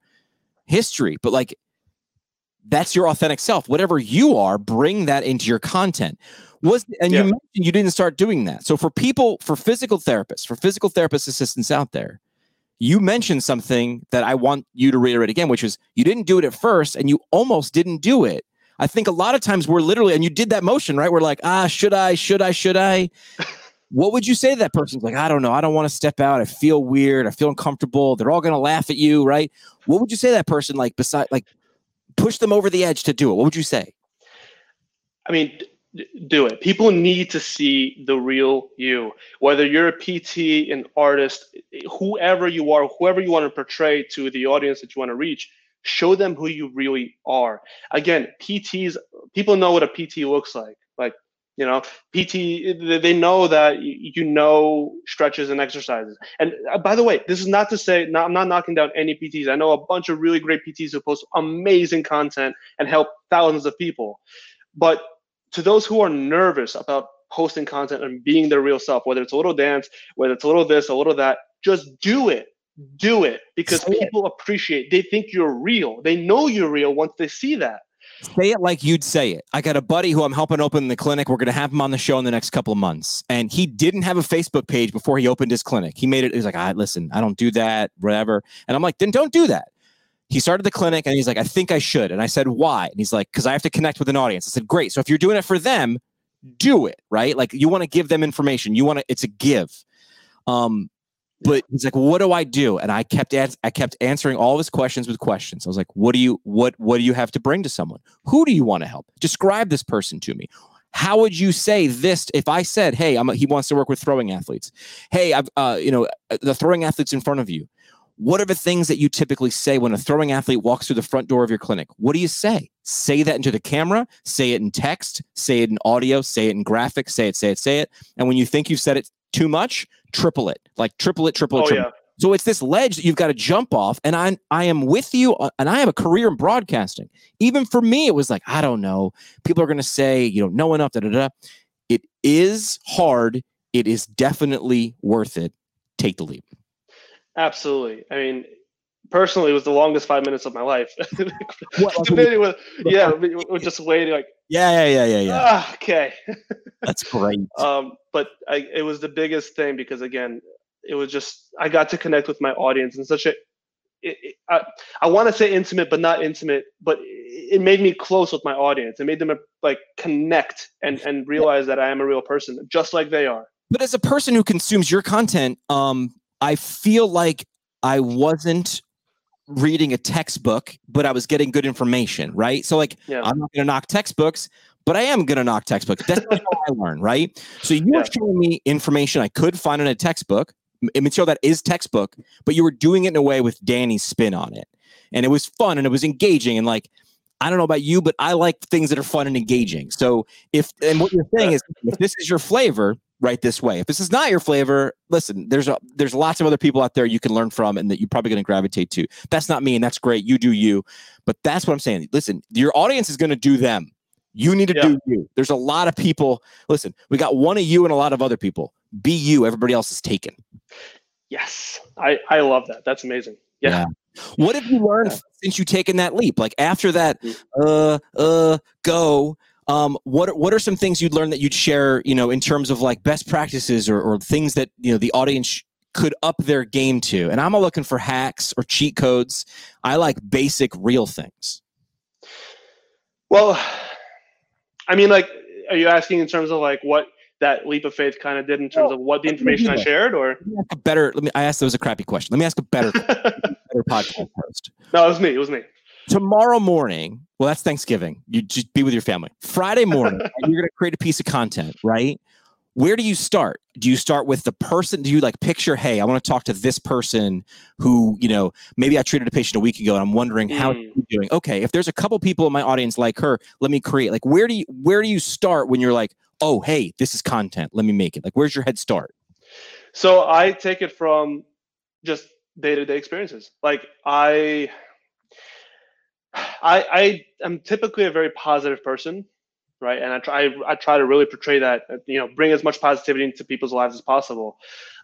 history. But like that's your authentic self. Whatever you are, bring that into your content. Was and Yeah. you mentioned you didn't start doing that. So for people, for physical therapists, for physical therapist assistants out there, you mentioned something that I want you to reiterate again, which is you didn't do it at first and you almost didn't do it. I think a lot of times we're literally, and you did that motion, right? We're like, ah, should I, should I, should I? *laughs* what would you say to that person? Like, I don't know. I don't want to step out. I feel weird. I feel uncomfortable. They're all going to laugh at you, right? What would you say to that person? Like, beside, like, push them over the edge to do it. What would you say? I mean, do it. People need to see the real you. Whether you're a PT, an artist, whoever you are, whoever you want to portray to the audience that you want to reach, show them who you really are. Again, PTs, people know what a PT looks like. Like, you know, PT, they know that you know stretches and exercises. And uh, by the way, this is not to say, not, I'm not knocking down any PTs. I know a bunch of really great PTs who post amazing content and help thousands of people. But to those who are nervous about posting content and being their real self, whether it's a little dance, whether it's a little this, a little that, just do it. Do it because people appreciate. They think you're real. They know you're real once they see that. Say it like you'd say it. I got a buddy who I'm helping open the clinic. We're going to have him on the show in the next couple of months. And he didn't have a Facebook page before he opened his clinic. He made it. He was like, I listen, I don't do that, whatever. And I'm like, then don't do that. He started the clinic and he's like, I think I should. And I said, why? And he's like, because I have to connect with an audience. I said, great. So if you're doing it for them, do it, right? Like you want to give them information. You want to, it's a give. Um, but he's like, what do I do? And I kept ans- I kept answering all his questions with questions. I was like, what do you what what do you have to bring to someone? Who do you want to help? Describe this person to me. How would you say this if I said, "Hey, I'm a, he wants to work with throwing athletes." Hey, I've uh, you know uh, the throwing athletes in front of you. What are the things that you typically say when a throwing athlete walks through the front door of your clinic? What do you say? Say that into the camera. Say it in text. Say it in audio. Say it in graphics. Say it. Say it. Say it. And when you think you've said it too much, triple it. Like triple it. Triple it. Oh triple yeah. it. So it's this ledge that you've got to jump off. And I I am with you. uh, And I have a career in broadcasting. Even for me, it was like, I don't know. People are going to say, you don't know enough. Da, da, da. It is hard. It is definitely worth it. Take the leap. Absolutely. I mean, personally, it was the longest five minutes of my life. *laughs* What, like the when you- yeah, we- we- we're just waiting. Like Yeah, yeah, yeah, yeah, yeah. Ah, okay. *laughs* That's great. um, but I, it was the biggest thing because again, it was just I got to connect with my audience in such a it, it, I, I want to say intimate, but not intimate. But it made me close with my audience. It made them like connect and and realize that I am a real person, just like they are. But as a person who consumes your content, um, I feel like I wasn't reading a textbook, but I was getting good information, right? So like, Yeah. I'm not to knock textbooks, but I am to knock textbooks. That's how I learn, right? So you were Yeah. showing me information I could find in a textbook, m- material that is textbook, but you were doing it in a way with Danny's spin on it, and it was fun and it was engaging and like. I don't know about you, but I like things that are fun and engaging. So if and what you're saying is if this is your flavor, right this way. If this is not your flavor, listen, there's a there's lots of other people out there you can learn from and that you're probably going to gravitate to. That's not me and that's great. You do you. But that's what I'm saying. Listen, your audience is going to do them. You need to Yeah. do you. There's a lot of people. Listen, we got one of you and a lot of other people. Be you. Everybody else is taken. Yes, I I love that. That's amazing. Yeah. What have you learned Yeah. since you taken that leap? Like after that, Mm. uh, uh, go. Um, what are- what are some things you'd learn that you'd share? You know, in terms of like best practices or, or things that you know the audience could up their game to. And I'm not looking for hacks or cheat codes. I like basic, real things. Well, I mean, like, are you asking in terms of like what that leap of faith kind of did in terms of what the information I shared, or? Let me ask a better. Let me. I asked that was a crappy question. Let me ask a better, *laughs* better podcast host. no, it was me. It was me. Tomorrow morning well that's thanksgiving. You just be with your family. Friday morning and *laughs* you're going to create a piece of content right? Where do you start? Do you start with the person do you like picture hey i want to talk to this person who you know maybe i treated a patient a week ago and i'm wondering how Mm. she's doing. Okay if there's a couple people in my audience like her let me create like where do you where do you start when you're like oh hey this is content let me make it? Like where's your head start? So I take it from just day to day experiences. Like I, I, I am typically a very positive person, right? And I try, I try to really portray that, you know, bring as much positivity into people's lives as possible.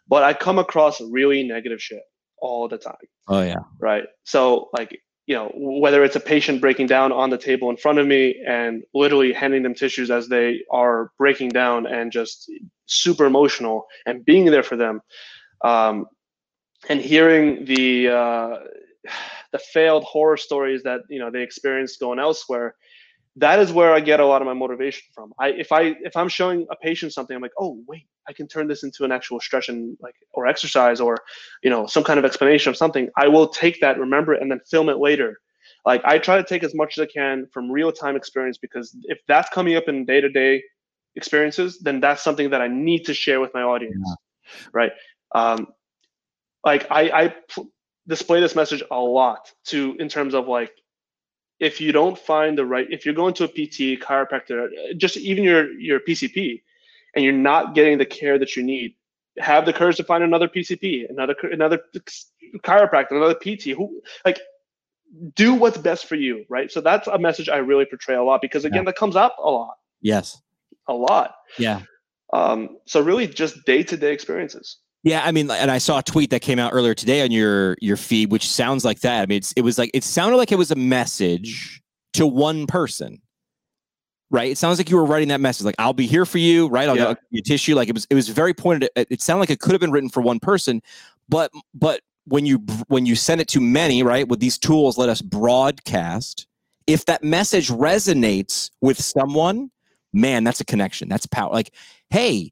But I come across really negative shit all the time. oh yeah right? So like you know whether it's a patient breaking down on the table in front of me and literally handing them tissues as they are breaking down and just super emotional and being there for them, um, and hearing the uh, the failed horror stories that you know they experienced going elsewhere. That is where I get a lot of my motivation from. I if I if I'm showing a patient something, I'm like, oh wait, I can turn this into an actual stretch and like or exercise or you know some kind of explanation of something i will take that remember it and then film it later like i try to take as much as i can from real time experience because if that's coming up in day-to-day experiences then that's something that i need to share with my audience right um like i i display this message a lot to in terms of like if you don't find the right if you're going to a pt chiropractor just even your your pcp and you're not getting the care that you need have the courage to find another PCP, another another chiropractor, another PT who like do what's best for you, right? So that's a message I really portray a lot because again, that comes up a lot, yes a lot. yeah Um, so really, just day to day experiences. Yeah, I mean, and I saw a tweet that came out earlier today on your your feed, which sounds like that. I mean, it's, it was like it sounded like it was a message to one person, right? It sounds like you were writing that message, like "I'll be here for you," right? I'll Yeah. Give you tissue. Like it was, it was very pointed. It, it sounded like it could have been written for one person, but but when you when you send it to many, right? With these tools, let us broadcast. If that message resonates with someone, man, that's a connection. That's power. Like, hey,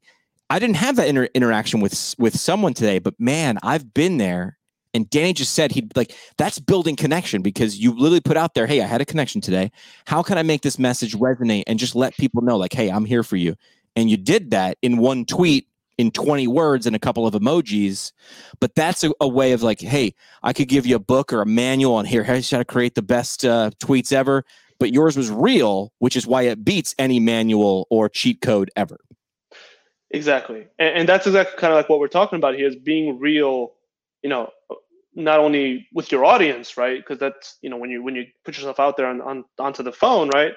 I didn't have that inter- interaction with with someone today, but man, I've been there. And Danny just said he'd like that's building connection because you literally put out there, hey, I had a connection today. How can I make this message resonate and just let people know, like, hey, I'm here for you. And you did that in one tweet in 20 words and a couple of emojis. But that's a, a way of like, hey, I could give you a book or a manual on here, how to create the best uh, tweets ever. But yours was real, which is why it beats any manual or cheat code ever. Exactly, and, and that's exactly kind of like what we're talking about here is being real. You know, not only with your audience, right? Because that's you know when you when you put yourself out there on, on onto the phone, right?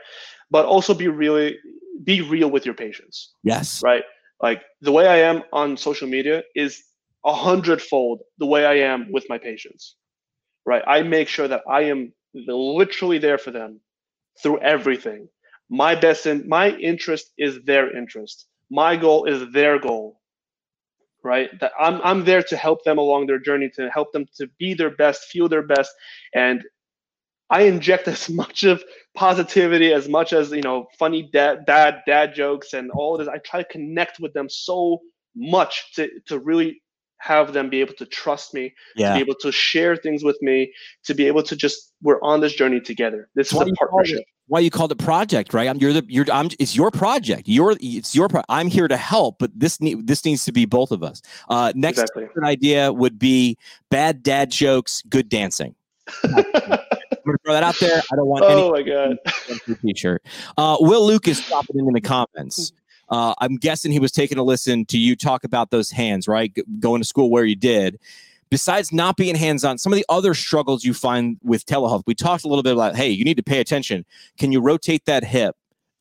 But also be really be real with your patients, Yes. right? Like the way I am on social media is a hundredfold the way I am with my patients, right? I make sure that I am literally there for them through everything. my best in my interest is their interest. My goal is their goal. Right? That I'm I'm there to help them along their journey, to help them to be their best, feel their best. And I inject as *laughs* much of positivity, as much as you know, funny dad dad dad jokes and all of this. I try to connect with them so much to to really have them be able to trust me, Yeah. to be able to share things with me, to be able to just we're on this journey together. This is a partnership. Why you called it project, right? I'm you're the you're I'm it's your project. You're it's your pro- I'm here to help, but this need this needs to be both of us. Uh next Exactly. idea would be bad dad jokes, good dancing. *laughs* I'm gonna throw that out there. I don't want any oh my god. *laughs* t-shirt. Uh, Will Lucas dropping in in the comments. Uh, I'm guessing he was taking a listen to you talk about those hands, right? G- going to school where you did. Besides not being hands-on, some of the other struggles you find with telehealth. We talked a little bit about, hey, you need to pay attention. Can you rotate that hip?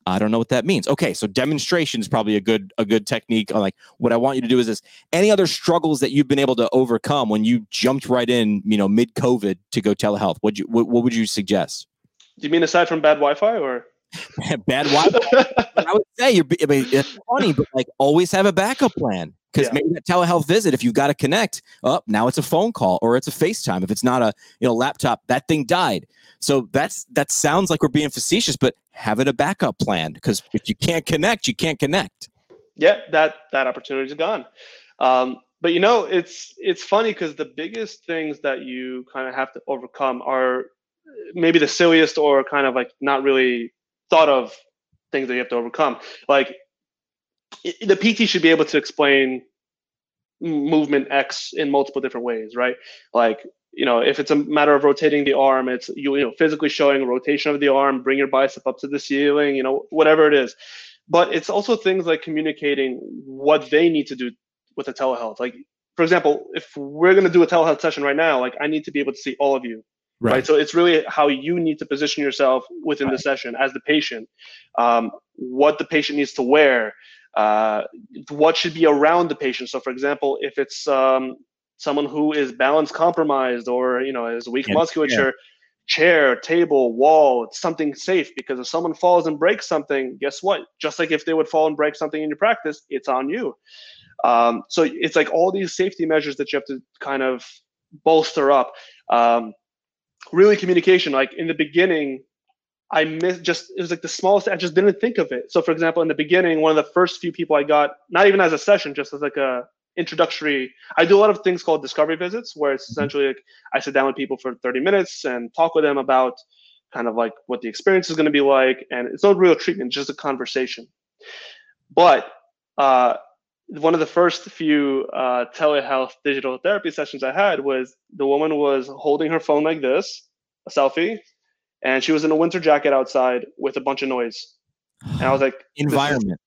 I don't know what that means. Okay, so demonstration is probably a good a good technique. On like, what I want you to do is this. Any other struggles that you've been able to overcome when you jumped right in, you know, mid COVID to go telehealth? What you what, what would you suggest? Do you mean aside from bad Wi-Fi or? *laughs* Bad Wi-Fi. *laughs* I would say you're. I mean, it's funny, but like always have a backup plan because Yeah. maybe that telehealth visit, if you've got to connect, up now it's a phone call or it's a FaceTime. If it's not a you know laptop, that thing died. So that's that sounds like we're being facetious, but have it a backup plan because if you can't connect, you can't connect. yeah, that that opportunity is gone. Um, but you know, it's it's funny because the biggest things that you kind of have to overcome are maybe the silliest or kind of like not really thought of things that you have to overcome. Like the PT should be able to explain movement X in multiple different ways, right? Like you know, if it's a matter of rotating the arm, it's you, you know physically showing rotation of the arm, bring your bicep up to the ceiling, you know, whatever it is. But it's also things like communicating what they need to do with a telehealth. Like, for example, if we're going to do a telehealth session right now, like I need to be able to see all of you, right? So it's really how you need to position yourself within the session as the patient, um, what the patient needs to wear, uh, what should be around the patient. So, for example, if it's um, someone who is balance compromised or you know has weak Yeah, musculature, chair, table, wall, something safe. Because if someone falls and breaks something, guess what? Just like if they would fall and break something in your practice, it's on you. Um, so it's like all these safety measures that you have to kind of bolster up. Um, really communication like in the beginning i missed just it was like the smallest i just didn't think of it. So for example in the beginning one of the first few people i got not even as a session just as like a introductory i do a lot of things called discovery visits where it's essentially like i sit down with people for 30 minutes and talk with them about kind of like what the experience is going to be like and it's no real treatment just a conversation. But uh, one of the first few uh, telehealth digital therapy sessions I had was the woman was holding her phone like this, a selfie, and she was in a winter jacket outside with a bunch of noise. And I was like, Environment.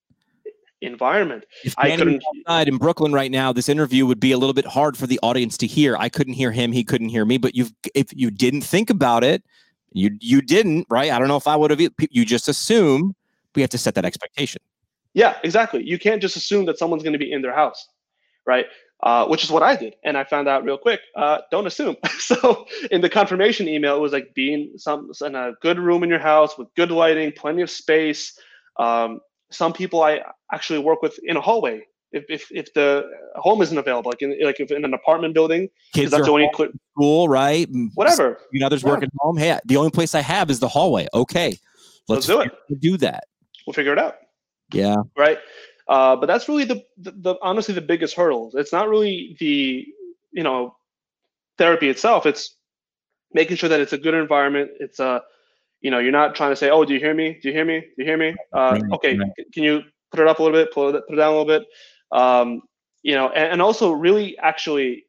environment. If I couldn't. outside in Brooklyn right now, this interview would be a little bit hard for the audience to hear. I couldn't hear him; he couldn't hear me. But you've, if you didn't think about it, you you didn't, right? I don't know if I would have. You just assume we have to set that expectation. Yeah, exactly. You can't just assume that someone's going to be in their house, right? Uh, which is what I did, and I found out real quick. Uh, don't assume. *laughs* so in the confirmation email, it was like being some in a good room in your house with good lighting, plenty of space. Um, some people I actually work with in a hallway. If, if, if the home isn't available, like in like if in an apartment building, Kids that's are the only school, right? Whatever. You know, there's Yeah. working home. Hey, the only place I have is the hallway. Okay, Let's do it. Do that. We'll figure it out. Yeah. right? Uh, but that's really the, the, the honestly the biggest hurdles. It's not really the you know therapy itself. It's making sure that it's a good environment. It's a you know you're not trying to say, oh, do you hear me? Do you hear me? Do you hear me? Uh, okay, can you put it up a little bit? Pull it, put it down a little bit. Um, you know, and, and also really actually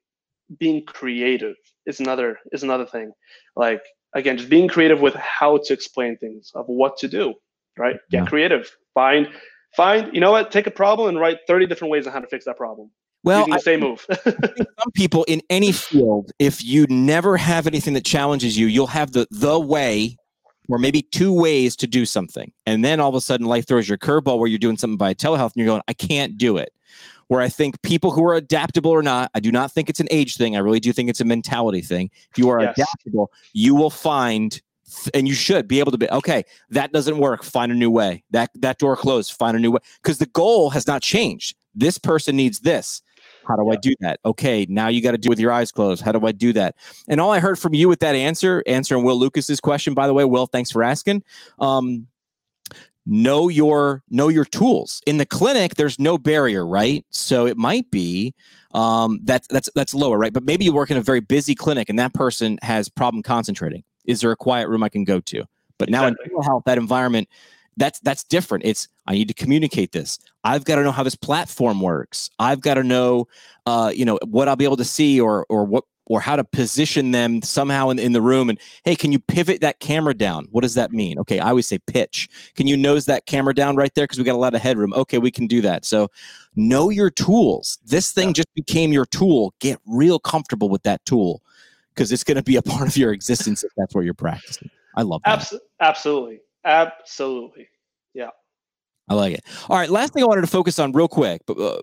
being creative is another is another thing. Like again, just being creative with how to explain things of what to do. Right? Get Yeah. creative. Find find you know what take a problem and write 30 different ways on how to fix that problem Well, using I the same move *laughs* some people in any field, if you never have anything that challenges you, you'll have the the way or maybe two ways to do something. And then all of a sudden life throws your curveball where you're doing something by telehealth and you're going, I can't do it. Where I think people who are adaptable or not, I do not think it's an age thing. I really do think it's a mentality thing. If you are Yes. adaptable, you will find and you should be able to be okay that doesn't work find a new way. That that door closed find a new way. Because the goal has not changed. This person needs this. How do yeah. i do that? Okay now you got to do with your eyes closed. How do i do that? And all i heard from you with that answer answering will lucas's question by the way will thanks for asking um know your know your tools. In the clinic there's no barrier right? So it might be um that that's that's lower right? But maybe you work in a very busy clinic and that person has problem concentrating is there a quiet room I can go to? But now exactly. in health, that environment, that's that's different. It's I need to communicate this. I've got to know how this platform works. I've got to know, uh, you know, what I'll be able to see or or what or how to position them somehow in, in the room. And hey, can you pivot that camera down? What does that mean? Okay, I always say pitch. Can you nose that camera down right there because we got a lot of headroom? Okay, we can do that. So know your tools. This thing yeah. just became your tool. Get real comfortable with that tool because it's going to be a *laughs* part of your existence if that's where you're practicing. I love that. Absol- absolutely. Absolutely. Yeah. I like it. All right. Last thing I wanted to focus on real quick, but uh,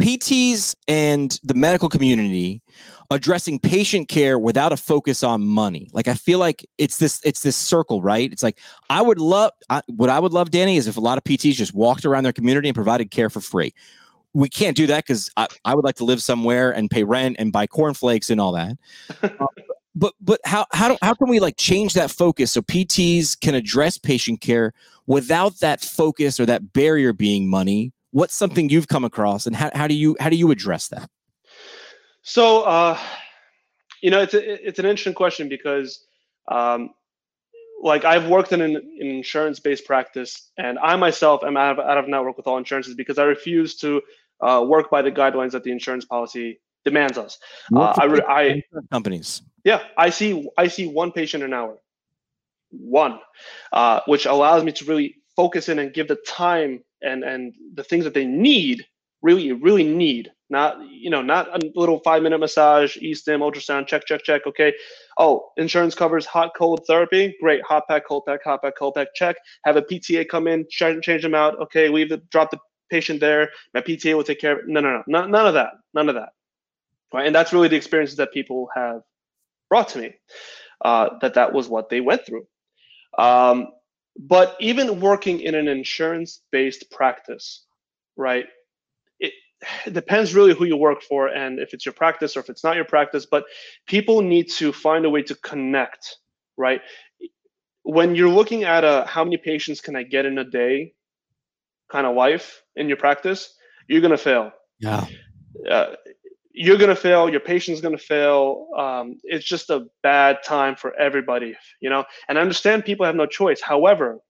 PTs and the medical community addressing patient care without a focus on money. Like I feel like it's this it's this circle, right? It's like I would love I, what I would love, Danny, is if a lot of PTs just walked around their community and provided care for free we can't do that because I, I would like to live somewhere and pay rent and buy cornflakes and all that. uh, *laughs* but but how how do, how can we like change that focus so PTs can address patient care without that focus or that barrier being money? What's something you've come across, and how, how do you how do you address that? So, uh, you know, it's a, it's an interesting question because, um, like, I've worked in an, an insurance based practice, and I myself am out of, out of network with all insurances because I refuse to uh, work by the guidelines that the insurance policy demands us. Uh, I, I companies. Yeah, I see. I see one patient an hour, one, uh, which allows me to really focus in and give the time and and the things that they need, really, really need. Not you know, not a little five minute massage, e-stim, ultrasound, check, check, check. Okay. Oh, insurance covers hot cold therapy. Great, hot pack, cold pack, hot pack, cold pack. Check. Have a PTA come in, change them out. Okay, leave the drop the patient there. My PTA will take care of it. No, no, no, none of that. None of that. Right? And that's really the experiences that people have brought to me. Uh, that that was what they went through. Um, but even working in an insurance-based practice, right? It, it depends really who you work for and if it's your practice or if it's not your practice. But people need to find a way to connect, right? When you're looking at a how many patients can I get in a day kind of life in your practice, you're going to fail. Yeah. Uh, you're going to fail. Your patient's going to fail. Um, it's just a bad time for everybody, you know. And I understand people have no choice. However,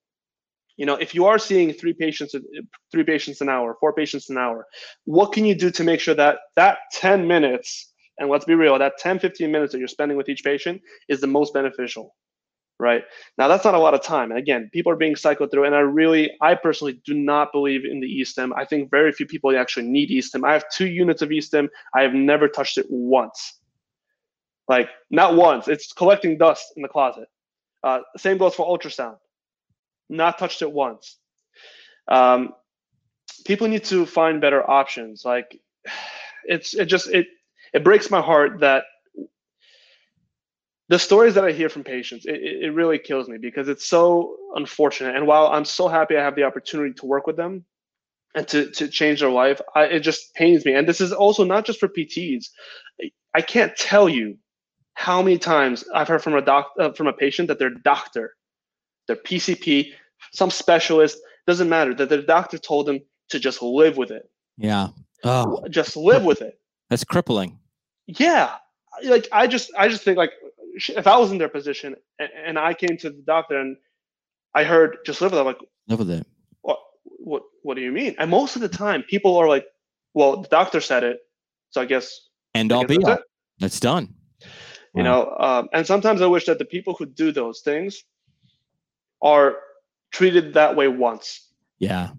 you know, if you are seeing three patients, three patients an hour, four patients an hour, what can you do to make sure that that 10 minutes, and let's be real, that 10, 15 minutes that you're spending with each patient is the most beneficial? Right? Now that's not a lot of time. And again, people are being cycled through, and I really, I personally do not believe in the e-stim. I think very few people actually need e-stim. I have two units of e-stim. I have never touched it once. Like not once. It's collecting dust in the closet. Uh, same goes for ultrasound. Not touched it once. Um, people need to find better options. Like *sighs* it's it just it it breaks my heart that the stories that I hear from patients, it, it really kills me because it's so unfortunate. And while I'm so happy I have the opportunity to work with them and to, to change their life, I, it just pains me. And this is also not just for PTs. I can't tell you how many times I've heard from a doc uh, from a patient that their doctor, their PCP, some specialist, doesn't matter, that their doctor told them to just live with it. Yeah. Oh. Just live with it. That's crippling. Yeah. Like I just I just think like if I was in their position and, and I came to the doctor and I heard just live with it, I'm like live with it. What what what do you mean? And most of the time people are like, well, the doctor said it, so I guess and all be all. That's done. You wow. know, um, and sometimes I wish that the people who do those things are treated that way once. Yeah.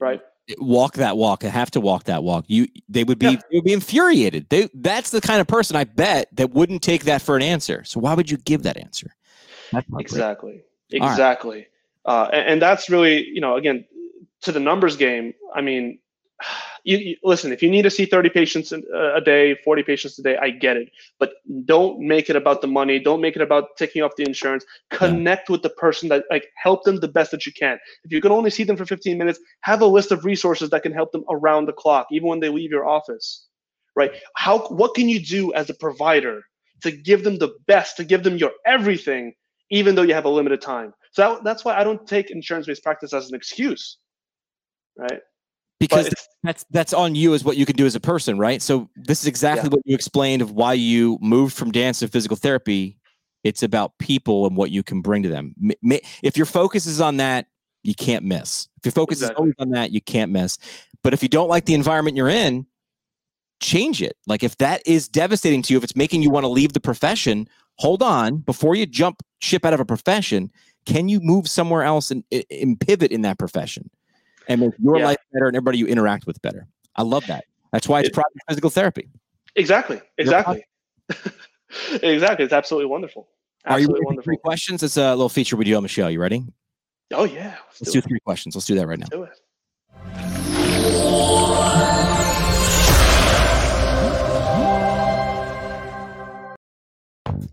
Right walk that walk and have to walk that walk. You they would be yeah. they would be infuriated. They that's the kind of person i bet that wouldn't take that for an answer. So why would you give that answer? Exactly. Exactly right. uh, and, and, that's really you know again to the numbers game i mean *sighs* you, you- listen. If you need to see 30 patients uh, a day, 40 patients a day, I get it. But don't make it about the money. Don't make it about taking off the insurance. Connect with the person that like help them the best that you can. If you can only see them for 15 minutes, have a list of resources that can help them around the clock, even when they leave your office. Right? How? What can you do as a provider to give them the best, to give them your everything, even though you have a limited time? So that, that's why I don't take insurance-based practice as an excuse. Right? Because that's that's on you as what you can do as a person, right? So this is exactly Yeah. what you explained of why you moved from dance to physical therapy. It's about people and what you can bring to them. If your focus is on that, you can't miss. If your focus is always on that, you can't miss. But if you don't like the environment you're in, change it. Like if that is devastating to you, if it's making you want to leave the profession, hold on before you jump ship out of a profession. Can you move somewhere else and, and pivot in that profession and make your Yeah. life better and everybody you interact with better? I love that. That's why it's It- private physical therapy. Exactly. Exactly. *laughs* exactly. It's absolutely wonderful. Are you wonderful. three questions? It's a little feature we do on the show. You ready? Oh yeah. Let's, Let's do, do three questions. Let's do that right now. it. do it.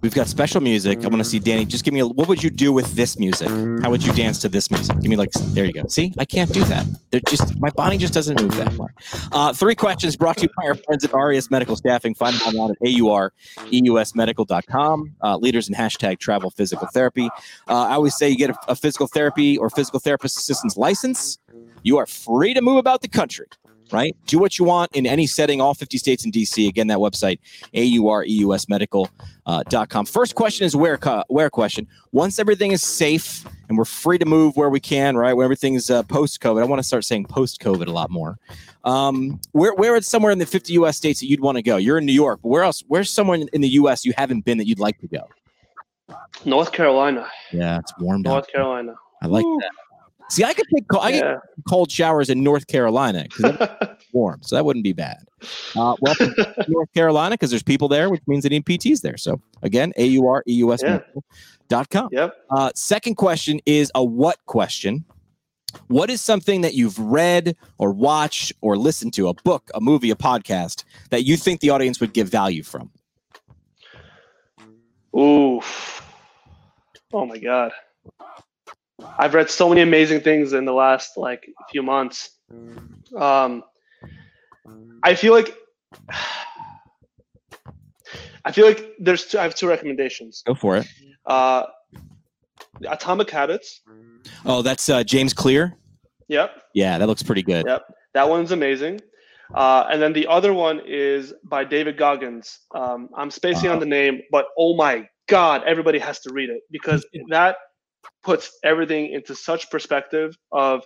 We've got special music. I want to see Danny. Just give me a. What would you do with this music? How would you dance to this music? Give me like. There you go. See, I can't do that. They're just my body just doesn't move that way. Uh, three questions brought to you by our friends at Aureus Medical Staffing. Find them online at aureusmedical.com. Uh, leaders in hashtag travel physical therapy. Uh, I always say you get a, a physical therapy or physical therapist assistance license. You are free to move about the country. Right? Do what you want in any setting, all 50 states and DC. Again, that website, aureusmedical.com uh, dot com. First question is where where question. Once everything is safe and we're free to move where we can, right? When everything is uh, post COVID, I want to start saying post COVID a lot more. Um, where where is somewhere in the 50 U.S. states that you'd want to go? You're in New York, but where else? Where's somewhere in the U.S. you haven't been that you'd like to go? North Carolina. Yeah, it's warm down. North Carolina. I like Woo. that. See, I could take I get Yeah. cold showers in North Carolina because it's *laughs* warm, so that wouldn't be bad. Uh, welcome to North Carolina because there's people there, which means they need PTs there. So again, A U R E U S dot com. yep. Uh, second question is a what question. What is something that you've read or watched or listened to, a book, a movie, a podcast, that you think the audience would give value from? Ooh. Oh my God. I've read so many amazing things in the last like few months. Um, I feel like I feel like there's two, I have two recommendations. Go for it. Uh, Atomic Habits. Oh, that's uh, James Clear. Yep. Yeah, that looks pretty good. Yep. That one's amazing. Uh, and then the other one is by David Goggins. Um, I'm spacing on the name, but oh my God, everybody has to read it because *laughs* that puts everything into such perspective of,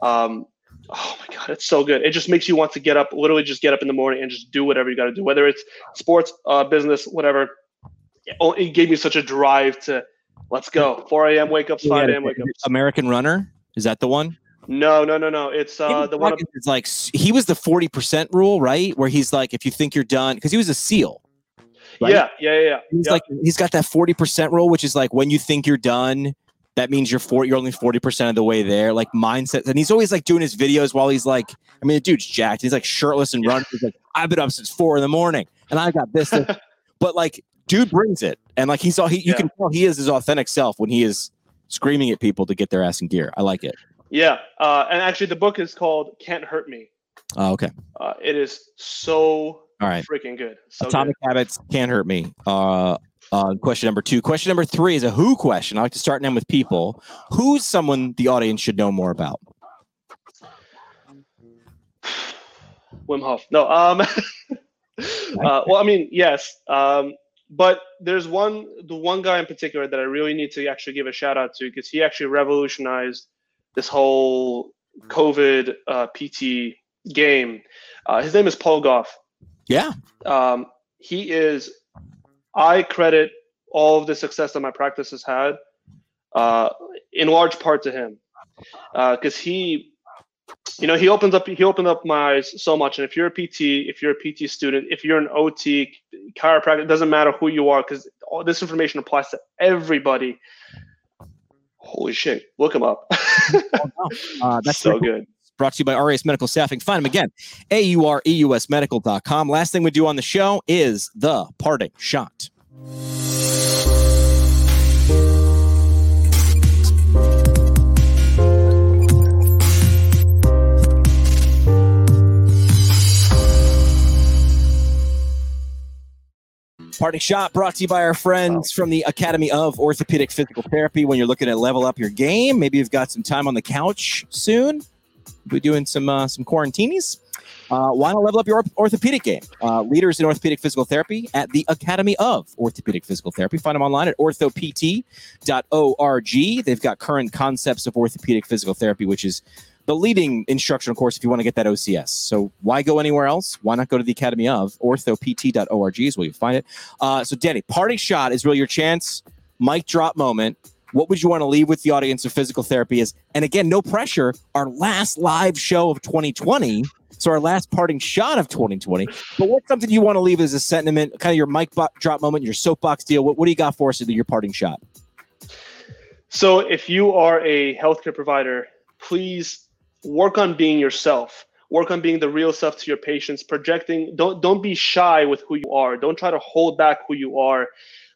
um, oh my God, it's so good. It just makes you want to get up, literally just get up in the morning and just do whatever you got to do, whether it's sports, uh, business, whatever. It, gave me such a drive to let's go. 4 a.m. wake up 5 a.m. wake up American Runner. Is that the one? No, no, no, no. It's uh, the one. Is like he was the forty percent rule, right? Where he's like, if you think you're done, because he was a SEAL. right? Yeah, yeah, yeah. yeah. He's Yep. like he's got that forty percent rule, which is like when you think you're done, that means you're four, you're only forty percent of the way there. Like mindset, and he's always like doing his videos while he's like, I mean, the dude's jacked. He's like shirtless and running. He's like, I've been up since four in the morning, and I got this, this." *laughs* but like, dude brings it, and like he's all he, you Yeah. can tell he is his authentic self when he is screaming at people to get their ass in gear. I like it. Yeah, uh, and actually, the book is called "Can't Hurt Me." Oh, okay, Uh, it is so all right. freaking good. So Atomic Habits can't hurt me. Uh, uh, question number two. Question number three is a who question. I like to start and end with people. Who's someone the audience should know more about? Wim Hof. No. Um. *laughs* uh, well, I mean, yes. Um, but there's one, the one guy in particular that I really need to actually give a shout out to because he actually revolutionized this whole COVID uh, PT game. Uh, his name is Paul Gough. Yeah. um, he is i credit all of the success that my practice has had uh, in large part to him because he you know he opens up he opened up my eyes so much. And if you're a pt if you're a pt student if you're an ot chiropractor it doesn't matter who you are because all this information applies to everybody. Holy shit look him up. *laughs* Uh, that's so cool. good brought to you by Aureus Medical Staffing. Find them again, A-U-R-E-U-S medical.com. Last thing we do on the show is the parting shot. Party shot brought to you by our friends from the Academy of Orthopedic Physical Therapy. When you're looking to level up your game, maybe you've got some time on the couch soon. We're doing some uh, some quarantinis. Uh, why not level up your orthopedic game? Uh, leaders in orthopedic physical therapy at the Academy of Orthopedic Physical Therapy. Find them online at orthopt.org. They've got current concepts of orthopedic physical therapy, which is the leading instructional course if you want to get that OCS. So why go anywhere else? Why not go to the Academy of orthopt.org is where you find it. Uh, so Danny, parting shot is really your chance. Mic drop moment. What would you want to leave with the audience of physical therapy is, and again, no pressure, our last live show of 2020. So our last parting shot of 2020. But what's something you want to leave as a sentiment, kind of your mic drop moment, your soapbox deal? What, what do you got for us in your parting shot? So if you are a healthcare provider, please work on being yourself. Work on being the real self to your patients. Projecting. Don't don't be shy with who you are. Don't try to hold back who you are,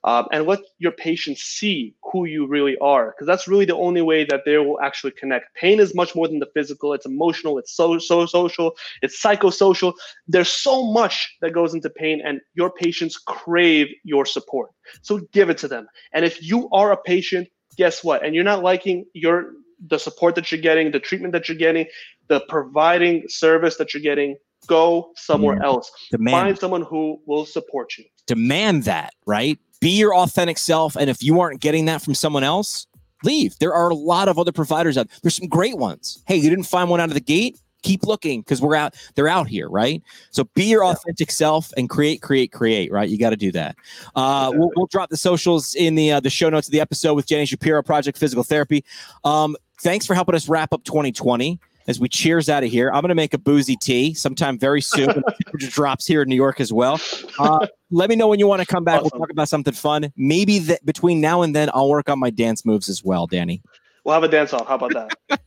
um, and let your patients see who you really are. Because that's really the only way that they will actually connect. Pain is much more than the physical. It's emotional. It's so so social. It's psychosocial. There's so much that goes into pain, and your patients crave your support. So give it to them. And if you are a patient, guess what? And you're not liking your the support that you're getting, the treatment that you're getting, the providing service that you're getting, go somewhere Yeah. else. Demand Find someone who will support you. demand that, right? Be your authentic self. And if you aren't getting that from someone else, leave. There are a lot of other providers out. There's some great ones. Hey, you didn't find one out of the gate? Keep looking because we're out. They're out here, right? So be your authentic self and create, create, create. Right? You got to do that. Uh, we'll, we'll drop the socials in the uh, the show notes of the episode with Danny Shapiro, Project Physical Therapy. Um, thanks for helping us wrap up 2020 as we cheers out of here. I'm going to make a boozy tea sometime very soon. *laughs* temperature drops here in New York as well. Uh, let me know when you want to come back. We'll talk about something fun. Maybe that between now and then, I'll work on my dance moves as well, Danny. We'll have a dance off. How about that?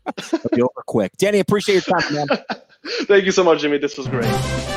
*laughs* Over quick. Danny, appreciate your time, man. *laughs* Thank you so much, Jimmy. This was great.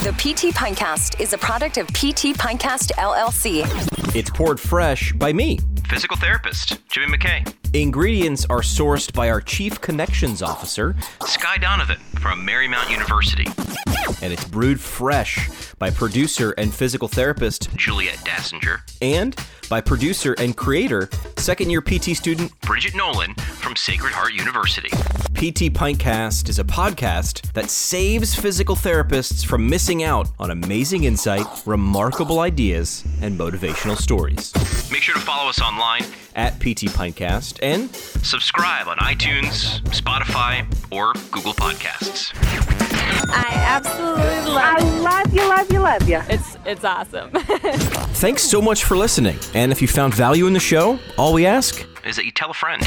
The PT Pintcast is a product of PT Pintcast LLC. It's poured fresh by me. Physical therapist Jimmy McKay, Ingredients are sourced by our Chief Connections Officer, Sky Donovan from Marymount University, and it's brewed fresh by producer and physical therapist, Juliet Dassinger, and by producer and creator, second year PT student. Bridget Nolan from Sacred Heart University. PT Pintcast is a podcast that saves physical therapists from missing out on amazing insight, remarkable ideas, and motivational stories. Make sure to follow us online, At PT Pintcast and subscribe on iTunes, Spotify, or Google Podcasts. I absolutely love you. I love you, love you, love you. It's it's awesome. *laughs* thanks so much for listening. And if you found value in the show, all we ask Is that you tell a friend.